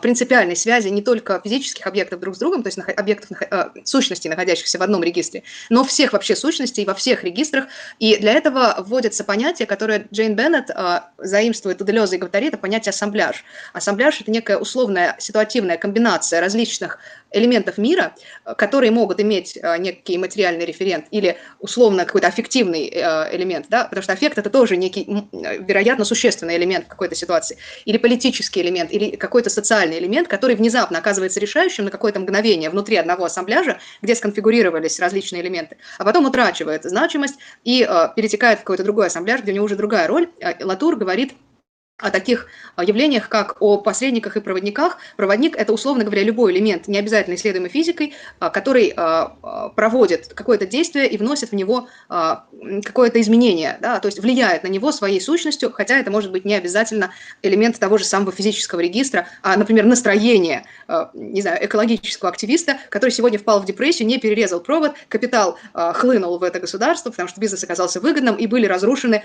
принципиальной связи не только физических объектов друг с другом, то есть объектов э, сущностей, находящихся в одном регистре, но всех вообще сущностей во всех регистрах. И для этого вводится понятие, которое Джейн Беннет э, заимствует у Делеза и говорит, это понятие ассамбляж. Ассамбляж – это некая условная ситуативная комбинация различных элементов мира, которые могут иметь некий материальный референт или условно какой-то аффективный аффективный э, элемент, да, потому что аффект это тоже некий, вероятно, существенный элемент в какой-то ситуации, или политический элемент, или какой-то социальный элемент, который внезапно оказывается решающим на какое-то мгновение внутри одного ассамбляжа, где сконфигурировались различные элементы, а потом утрачивает значимость и э, перетекает в какой-то другой ассамбляж, где у него уже другая роль. Э, Латур говорит о таких а, явлениях, как о посредниках и проводниках. Проводник – это, условно говоря, любой элемент, не обязательно исследуемый физикой, а, который а, проводит какое-то действие и вносит в него какое-то изменение, да, то есть влияет на него своей сущностью, хотя это может быть не обязательно элемент того же самого физического регистра, а, например, настроение, не знаю, экологического активиста, который сегодня впал в депрессию, не перерезал провод, капитал хлынул в это государство, потому что бизнес оказался выгодным, и были разрушены,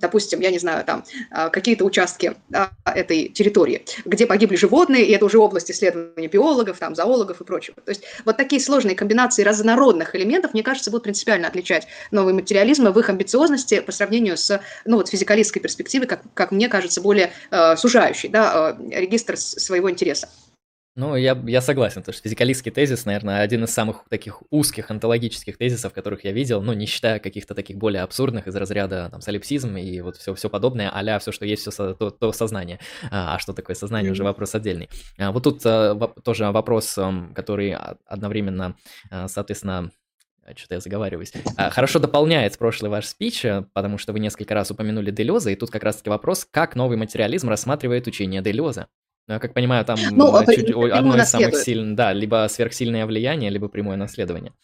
допустим, я не знаю, там, какие-то участки участке да, этой территории, где погибли животные, и это уже область исследования биологов, там, зоологов и прочего. То есть вот такие сложные комбинации разнородных элементов, мне кажется, будут принципиально отличать новый материализм в их амбициозности по сравнению с ну, вот, физикалистской перспективой, как, как мне кажется, более э, сужающей да, э, регистр своего интереса. Ну, я, я согласен, потому что физикалистский тезис, наверное, один из самых таких узких онтологических тезисов, которых я видел, ну, не считая каких-то таких более абсурдных из разряда там солипсизм и вот все, все подобное, а все, что есть, все то, то сознание. А, а что такое сознание, mm-hmm. уже вопрос отдельный. А, вот тут а, тоже вопрос, который одновременно, а, соответственно, что-то я заговариваюсь. Хорошо дополняет прошлый ваш спич, потому что вы несколько раз упомянули Делеза, и тут как раз-таки вопрос, как новый материализм рассматривает учение Делеза. Ну, я как понимаю, там ну, чуть, одно из самых сильных, да, либо сверхсильное влияние, либо прямое наследование.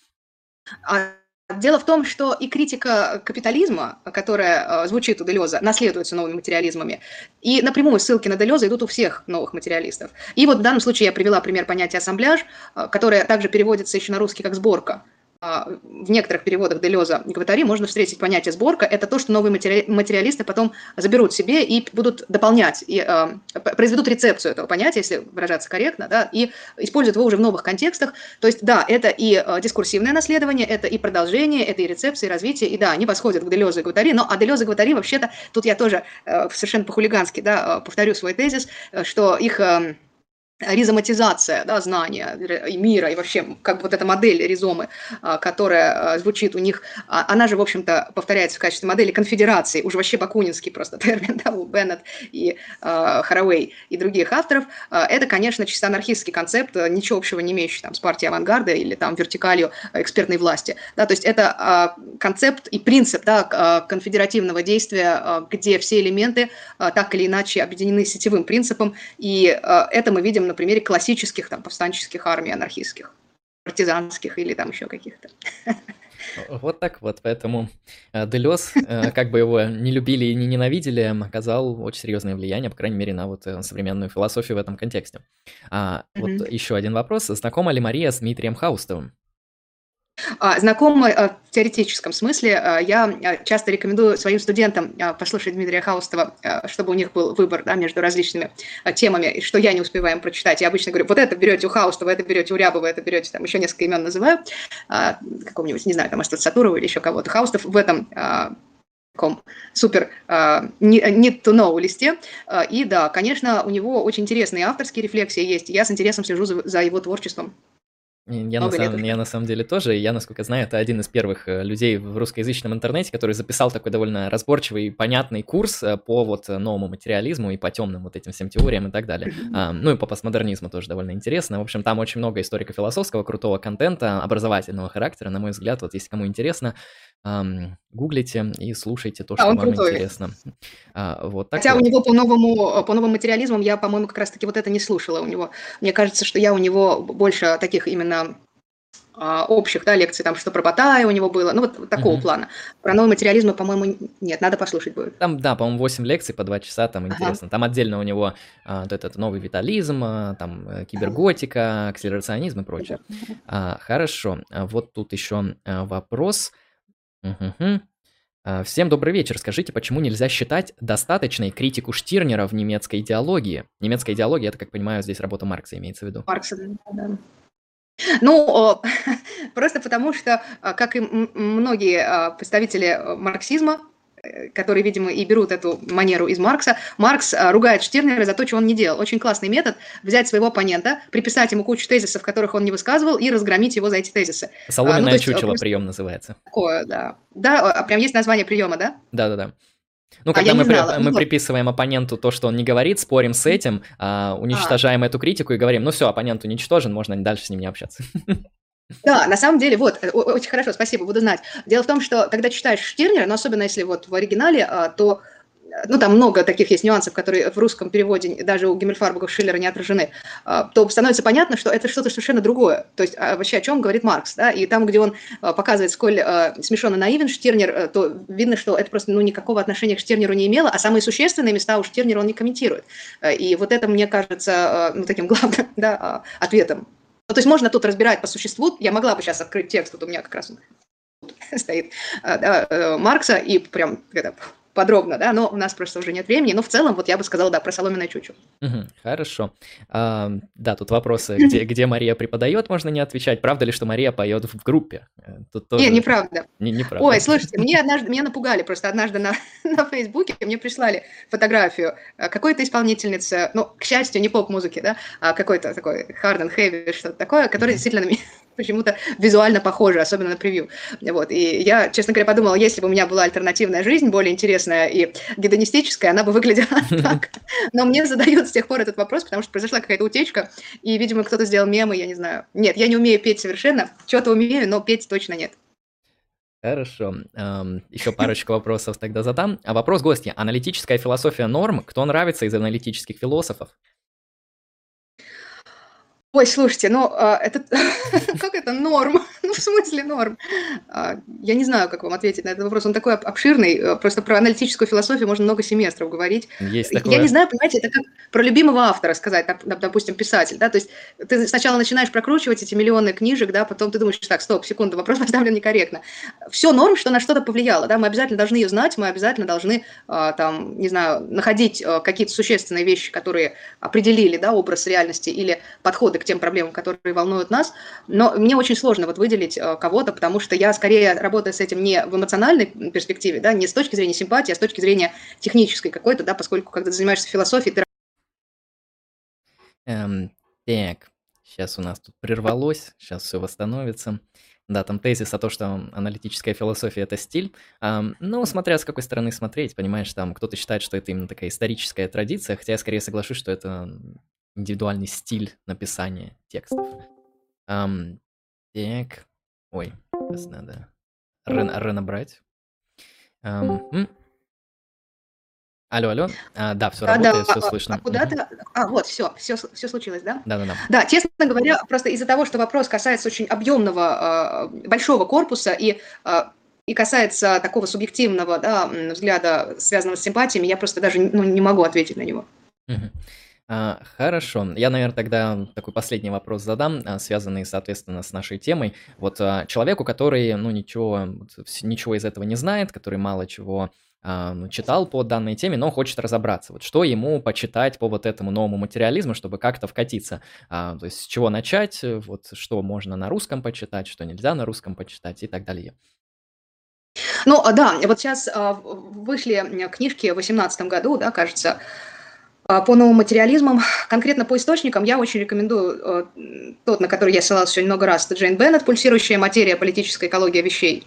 А, дело в том, что и критика капитализма, которая э, звучит у Делеза, наследуется новыми материализмами, и напрямую ссылки на Делеза идут у всех новых материалистов. И вот в данном случае я привела пример понятия ассамбляж, э, которое также переводится еще на русский как сборка. А, в некоторых переводах Делеза Гватари можно встретить понятие сборка. Это то, что новые материалисты потом заберут себе и будут дополнять, и э, произведут рецепцию этого понятия, если выражаться корректно, да, и используют его уже в новых контекстах. То есть, да, это и э, дискурсивное наследование, это и продолжение, это и рецепция, и развитие, и да, они восходят к Делезу и Гватари, но а Делеза и Гватари вообще-то, тут я тоже э, совершенно по-хулигански, да, повторю свой тезис, что их... Э, ризоматизация да, знания и мира, и вообще как вот эта модель ризомы, а, которая а, звучит у них, а, она же, в общем-то, повторяется в качестве модели конфедерации, уже вообще бакунинский просто термин, да, у Беннет и Хаraway и других авторов. Это, конечно, чисто анархистский концепт, ничего общего не имеющий там, с партией авангарда или там вертикалью экспертной власти. Да, то есть это концепт и принцип да, конфедеративного действия, где все элементы так или иначе объединены сетевым принципом, и это мы видим на примере классических там, повстанческих армий анархистских. партизанских или там еще каких-то. Вот так вот, поэтому э, Делес, э, как бы его не любили и не ненавидели, оказал очень серьезное влияние, по крайней мере, на вот э, современную философию в этом контексте. А, вот еще один вопрос. Знакома ли Мария с Дмитрием Хаустовым? А, знакомы а, в теоретическом смысле. А, я часто рекомендую своим студентам послушать Дмитрия Хаустова, чтобы у них был выбор да, между различными темами, что я не успеваю прочитать. Я обычно говорю, вот это берете у Хаустова, это берете у Рябова, это берете, там еще несколько имен называю, какого-нибудь, не знаю, там, может, Сатурова или еще кого-то. Хаустов в этом таком супер need to know листе. И да, конечно, у него очень интересные авторские рефлексии есть. Я с интересом слежу за его творчеством. Я на, самом, я на самом деле тоже, я, насколько знаю, это один из первых э, людей в русскоязычном интернете, который записал такой довольно разборчивый и понятный курс э, по вот новому материализму и по темным вот этим всем теориям и так далее. А, ну и по постмодернизму тоже довольно интересно. В общем, там очень много историко-философского, крутого контента, образовательного характера, на мой взгляд. Вот если кому интересно, эм, гуглите и слушайте то, а, что а, вам крутой. интересно. А, вот так Хотя вот. у него по новому, по новым материализмам я, по-моему, как раз-таки вот это не слушала у него. Мне кажется, что я у него больше таких именно а, общих да, лекций, там что про Батая у него было, ну вот, такого mm-hmm. плана. Про новый материализм, по-моему, нет, надо послушать будет. Там, да, по-моему, 8 лекций по 2 часа, там интересно. Ага. Там отдельно у него а, вот этот новый витализм, а, там э, киберготика, акселерационизм и прочее. А, хорошо, а вот тут еще а, вопрос. Угу. Всем добрый вечер. Скажите, почему нельзя считать достаточной критику Штирнера в немецкой идеологии? Немецкая идеология, это, как понимаю, здесь работа Маркса имеется в виду. Маркса, да. Ну, просто потому что, а, как и многие а, представители марксизма, которые, видимо, и берут эту манеру из Маркса, Маркс а, ругает Штирнера за то, что он не делал. Очень классный метод взять своего оппонента, приписать ему кучу тезисов, которых он не высказывал, и разгромить его за эти тезисы. Соломенное ну, чучело просто... прием называется. Такое, да. Да, прям есть название приема, да? Да-да-да. Ну, а когда а мы, при, мы ну, приписываем оппоненту то, что он не говорит, спорим с этим, а, уничтожаем а. эту критику и говорим, ну все, оппонент уничтожен, можно дальше с ним не общаться. Да, на самом деле, вот, э, очень хорошо, спасибо, буду знать. Дело в том, что когда читаешь Штирнера, но особенно если вот в оригинале, а, то ну, там много таких есть нюансов, которые в русском переводе даже у Гиммельфарбага Шиллера не отражены, а, то становится понятно, что это что-то совершенно другое. То есть а, вообще о чем говорит Маркс, да, и там, где он показывает, сколь смешон и наивен Штирнер, э, то видно, что это просто ну, никакого отношения к Штирнеру не имело, а самые существенные места у Штирнера он не комментирует. Э, и вот это, мне кажется, ну, таким главным да, ответом. Ну, то есть можно тут разбирать по существу, я могла бы сейчас открыть текст, вот у меня как раз стоит да, э, Маркса, и прям это, подробно, да, но у нас просто уже нет времени. Но в целом, вот я бы сказала, да, про соломенное чучу. Угу, хорошо. А, да, тут вопросы, где, где Мария преподает, можно не отвечать. Правда ли, что Мария поет в группе? Э, тут тоже... Не, неправда. Не, неправда. Ой, слушайте, мне однажды, меня напугали просто однажды на, на Фейсбуке, мне прислали фотографию э, какой-то исполнительницы, ну, к счастью, не поп-музыки, да, а какой-то такой hard and heavy, что-то такое, который действительно почему-то визуально похоже, особенно на превью. Вот. И я, честно говоря, подумала, если бы у меня была альтернативная жизнь, более интересная и гедонистическая, она бы выглядела так. Но мне задают с тех пор этот вопрос, потому что произошла какая-то утечка, и, видимо, кто-то сделал мемы, я не знаю. Нет, я не умею петь совершенно, что-то умею, но петь точно нет. Хорошо. Эм, еще парочку вопросов тогда задам. А вопрос гостя. Аналитическая философия норм. Кто нравится из аналитических философов? Ой, слушайте, ну, а, это... как это норм? ну, в смысле норм? А, я не знаю, как вам ответить на этот вопрос. Он такой обширный. Э, просто про аналитическую философию можно много семестров говорить. Есть такое. Я не знаю, понимаете, это как про любимого автора сказать, допустим, писатель, да, то есть ты сначала начинаешь прокручивать эти миллионы книжек, да, потом ты думаешь, так, стоп, секунду, вопрос поставлен некорректно. Все норм, что на что-то повлияло, да, мы обязательно должны ее знать, мы обязательно должны, а, там, не знаю, находить какие-то существенные вещи, которые определили, да, образ реальности или подходы тем проблемам, которые волнуют нас. Но мне очень сложно вот выделить э, кого-то, потому что я скорее работаю с этим не в эмоциональной перспективе, да, не с точки зрения симпатии, а с точки зрения технической какой-то, да, поскольку когда ты занимаешься философией, ты... Эм, так, сейчас у нас тут прервалось, сейчас все восстановится. Да, там тезис о том, что аналитическая философия это стиль. Um, ну, смотря с какой стороны смотреть, понимаешь, там кто-то считает, что это именно такая историческая традиция, хотя я скорее соглашусь, что это индивидуальный стиль написания текстов. Um, так, ой, сейчас надо Рен, Рена брать. Um, Алло, алло. А, да, все Да, да, работает, все а, а слышно. куда ты? А, вот, все, все, все случилось, да? Да-да-да. Да, честно говоря, просто из-за того, что вопрос касается очень объемного, э, большого корпуса и, э, и касается такого субъективного да, взгляда, связанного с симпатиями, я просто даже ну, не могу ответить на него. Мгм. А, хорошо. Я, наверное, тогда такой последний вопрос задам, а, связанный, соответственно, с нашей темой. Вот а, человеку, который, ну, ничего, ничего из этого не знает, который мало чего ну, читал по данной теме, но хочет разобраться. Вот что ему почитать по вот этому новому материализму, чтобы как-то вкатиться? То есть с чего начать, вот что можно на русском почитать, что нельзя на русском почитать и так далее. Ну, да, вот сейчас вышли книжки в 2018 году, да, кажется, по новым материализмам. Конкретно по источникам я очень рекомендую э, тот, на который я ссылалась сегодня много раз, это Джейн Беннет «Пульсирующая материя. Политическая экология вещей».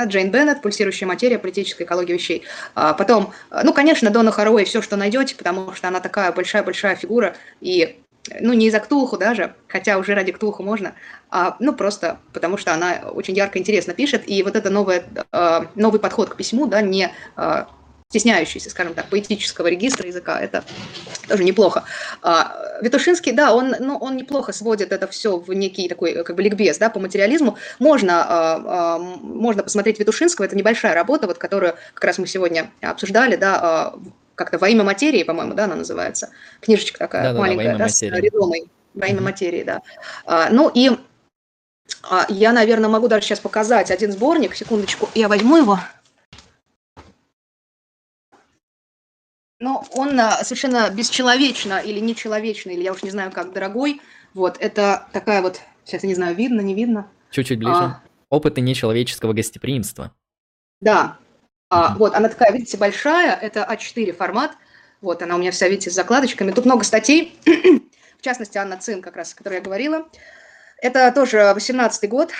Джейн Беннет «Пульсирующая материя. Политическая экология вещей». А потом, э, ну, конечно, Дона Харуэй все, что найдете, потому что она такая большая-большая фигура, и ну, не из-за Ктулху даже, хотя уже ради Ктулху можно, а, ну, просто потому что она очень ярко, интересно пишет, и вот это новое, э, новый подход к письму, да, не стесняющийся, скажем так, поэтического регистра языка, это тоже неплохо. А, Витушинский, да, он, ну, он неплохо сводит это все в некий такой, как бы, ликбез, да, по материализму. Можно, а, а, можно посмотреть Витушинского, это небольшая работа, вот, которую как раз мы сегодня обсуждали, да, а, как-то «Во имя материи», по-моему, да, она называется. Книжечка такая «Во маленькая, имя да, с материи». резомой. «Во имя Мгм. материи», да. А, Ну и а, я, наверное, могу даже сейчас показать один сборник. Секундочку, я возьму его. Но он а, совершенно бесчеловечно или нечеловечно, или я уж не знаю как, дорогой. Вот, это такая вот, сейчас я не знаю, видно, не видно. Чуть-чуть ближе. А, Опыты нечеловеческого гостеприимства. да, А, вот, она такая, видите, большая, это А4 формат. Вот, она у меня вся, видите, с закладочками. Тут много статей, в частности, Анна Цин, как раз, о которой я говорила. Это тоже 18 год,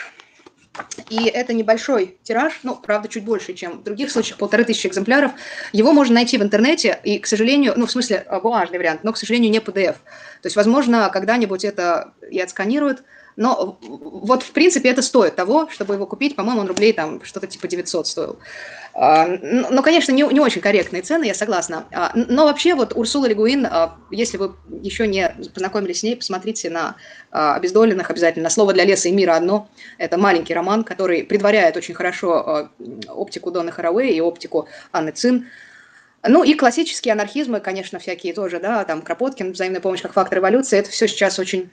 И это небольшой тираж, ну, правда, чуть больше, чем в других случаях, полторы тысячи экземпляров. Его можно найти в интернете, и, к сожалению, ну, в смысле, э, бумажный вариант, но, к сожалению, не PDF. То есть, возможно, когда-нибудь это и отсканируют, но вот, в принципе, это стоит того, чтобы его купить. По-моему, он рублей там что-то типа 900 стоил. А, Ну, конечно, не, не очень корректные цены, я согласна. А, Но вообще, вот Урсула Легуин, а, если вы еще не познакомились с ней, посмотрите на «Обездоленных» обязательно. «Слово для леса и мира» одно. Это маленький роман, который предваряет очень хорошо оптику Донны Хаraway и оптику Анны Цин. Ну и классические анархизмы, конечно, всякие тоже, да, там Кропоткин, взаимная помощь как фактор эволюции, это все сейчас очень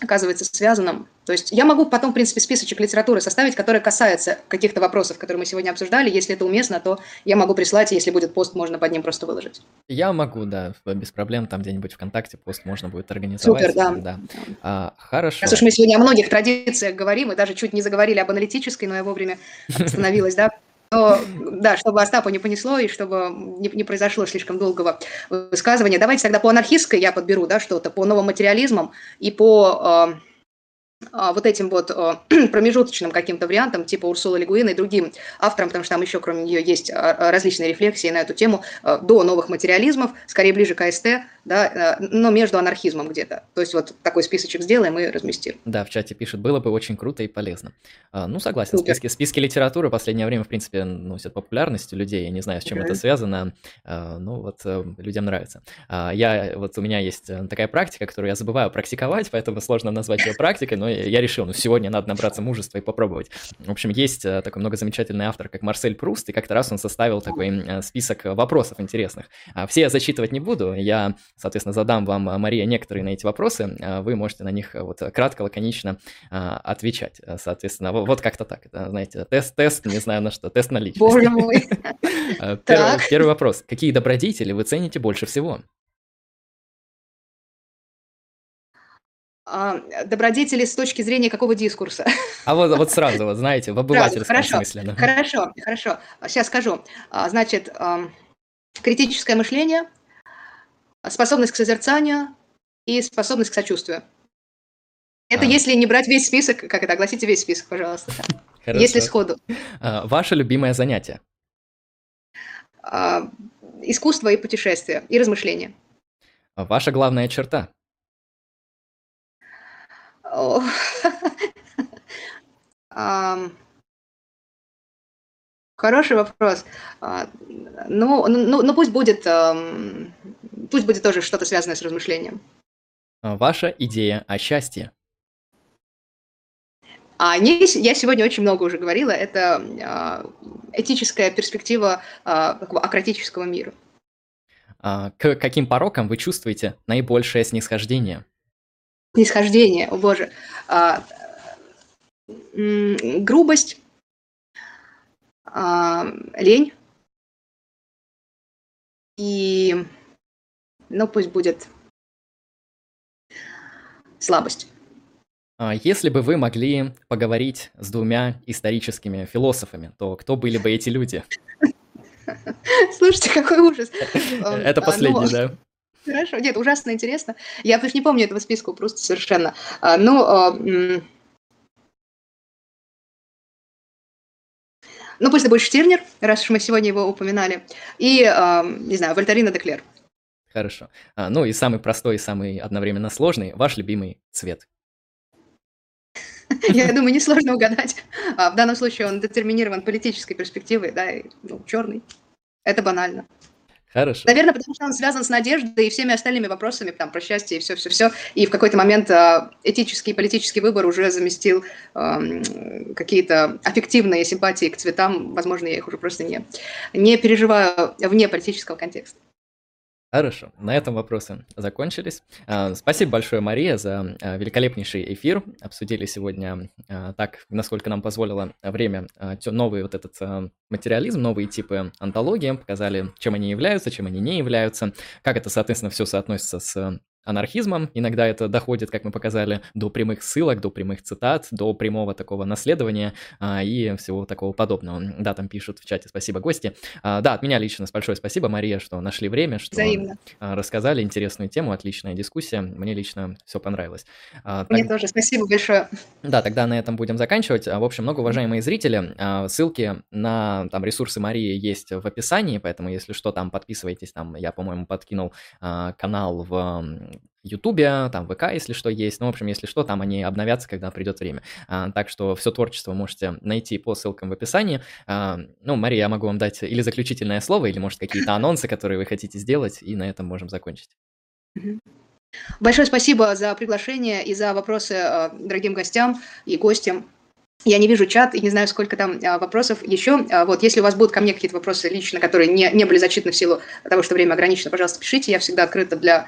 оказывается связанным. То есть я могу потом, в принципе, списочек литературы составить, который касается каких-то вопросов, которые мы сегодня обсуждали. Если это уместно, то я могу прислать, и если будет пост, можно под ним просто выложить. Я могу, да, без проблем, там где-нибудь ВКонтакте пост можно будет организовать. Супер, да. да. А, хорошо. Раз уж мы сегодня о многих традициях говорим, и даже чуть не заговорили об аналитической, но я вовремя остановилась, да, то, да, чтобы Остапу не понесло и чтобы не, не произошло слишком долгого высказывания, давайте тогда по анархистской я подберу, да, что-то, по новым материализмам и по э, э, вот этим вот э, промежуточным каким-то вариантам, типа Урсула Легуина и другим авторам, потому что там еще кроме нее есть э, различные рефлексии на эту тему э, до новых материализмов, скорее ближе к АСТ, да, э, но между анархизмом где-то. То есть вот такой списочек сделаем и разместим. Да, в чате пишет, было бы очень круто и полезно. А, ну, согласен, Супер. списки, списки литературы в последнее время, в принципе, носят популярность у людей. Я не знаю, с чем это Мгм. связано, а, ну, вот э, людям нравится. А, я, вот у меня есть э, такая практика, которую я забываю практиковать, поэтому сложно назвать ее практикой, но я решил, ну, сегодня надо набраться мужества и попробовать. В общем, есть такой много замечательный автор, как Марсель Пруст, и как-то раз он составил такой список вопросов интересных. А, Все я зачитывать не буду, я, соответственно, задам вам, а, Мария, некоторые на эти вопросы, а, вы можете на них э, вот кратко, лаконично а, отвечать. Э, Соответственно, во- вот как-то так. Это, знаете, тест-тест, не знаю на что, тест на личность. Боже мой. Первый, вопрос. Какие добродетели вы цените больше всего? А, Добродетели с точки зрения какого дискурса? А вот, вот сразу, вот знаете, в обывательском хорошо, смысле. да. Хорошо, хорошо. Сейчас скажу. А, Значит, критическое мышление, способность к созерцанию и способность к сочувствию. Это А. если не брать весь список, как это, огласите весь список, пожалуйста. Хорошо. Если сходу. А, Ваше любимое занятие? А, Искусство и путешествия, и размышления. А, Ваша главная черта? О. Хороший вопрос. А, ну, ну, ну, пусть будет, эм, пусть будет тоже что-то связанное с размышлением. А, ваша идея о счастье. А не, я сегодня очень много уже говорила, это этическая перспектива а, такого акратического мира. К каким порокам вы чувствуете наибольшее снисхождение? Снисхождение, о боже. Грубость, лень и, ну пусть будет слабость. А, если бы вы могли поговорить с двумя историческими философами, то кто были бы эти люди? Слушайте, какой ужас. Это а, последний, ну, да? Хорошо, нет, ужасно интересно. Я просто не помню этого списка просто совершенно. А, ну, ну, пусть это будет Штирнер, раз уж мы сегодня его упоминали, и, не знаю, Вольтарина Деклер. Хорошо. Ну и самый простой и самый одновременно сложный, ваш любимый цвет. Я думаю, несложно угадать. А в данном случае он детерминирован политической перспективой, да, и, ну, черный. Это банально. Хорошо. Наверное, потому что он связан с надеждой и всеми остальными вопросами там, про счастье и все-все-все. И в какой-то момент э, этический и политический выбор уже заместил э, какие-то аффективные симпатии к цветам. Возможно, я их уже просто не, не переживаю вне политического контекста. Хорошо, на этом вопросы закончились. А, спасибо большое, Мария, за а, великолепнейший эфир. Обсудили сегодня а, так, насколько нам позволило время, новый вот этот материализм, новые типы антологии, показали, чем они являются, чем они не являются, как это, соответственно, все соотносится с анархизмом. Иногда это доходит, как мы показали, до прямых ссылок, до прямых цитат, до прямого такого наследования а, и всего такого подобного. Да, там пишут в чате «Спасибо, гости». А, да, от меня лично большое спасибо, Мария, что нашли время, что Взаимно. А, рассказали интересную тему, отличная дискуссия. Мне лично все понравилось. А, Мне так... тоже, спасибо большое. Да, тогда на этом будем заканчивать. А, в общем, много уважаемые зрители, а, ссылки на там ресурсы Марии есть в описании, поэтому если что, там подписывайтесь, там я, по-моему, подкинул канал в Ютубе, там ВК, если что, есть. Ну, в общем, если что, там они обновятся, когда придет время. А, так что все творчество можете найти по ссылкам в описании. А, ну, Мария, я могу вам дать или заключительное слово, или, может, какие-то анонсы, которые вы хотите сделать, и на этом можем закончить. Большое спасибо за приглашение и за вопросы э, дорогим гостям и гостям. Я не вижу чат и не знаю, сколько там а, вопросов еще. А, вот, если у вас будут ко мне какие-то вопросы лично, которые не, не были зачитаны в силу того, что время ограничено, пожалуйста, пишите. Я всегда открыта для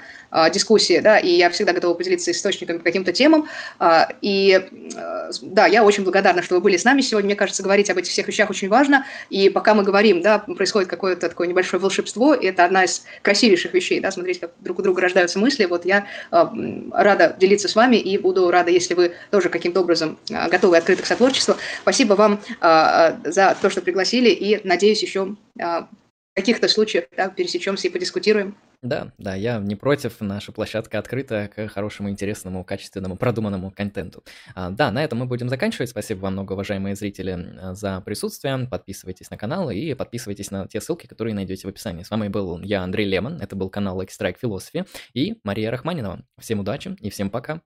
дискуссии, да, и я всегда готова поделиться источниками по каким-то темам. А, и а, да, я очень благодарна, что вы были с нами сегодня. Мне кажется, говорить об этих всех вещах очень важно. И пока мы говорим, да, происходит какое-то такое небольшое волшебство, и это одна из красивейших вещей, да, смотреть, как друг у друга рождаются мысли. Вот я а, рада делиться с вами и буду рада, если вы тоже каким-то образом а, готовы открыты к сотворчеству. Спасибо вам а, а, за то, что пригласили, и надеюсь, еще а, в каких-то случаях да, пересечемся и подискутируем. Да, да, я не против, наша площадка открыта к хорошему, интересному, качественному, продуманному контенту. А, да, на этом мы будем заканчивать. Спасибо вам много, уважаемые зрители, за присутствие. Подписывайтесь на канал и подписывайтесь на те ссылки, которые найдете в описании. С вами был я, Андрей Лемон, это был канал Strike Philosophy и Мария Рахманинова. Всем удачи и всем пока.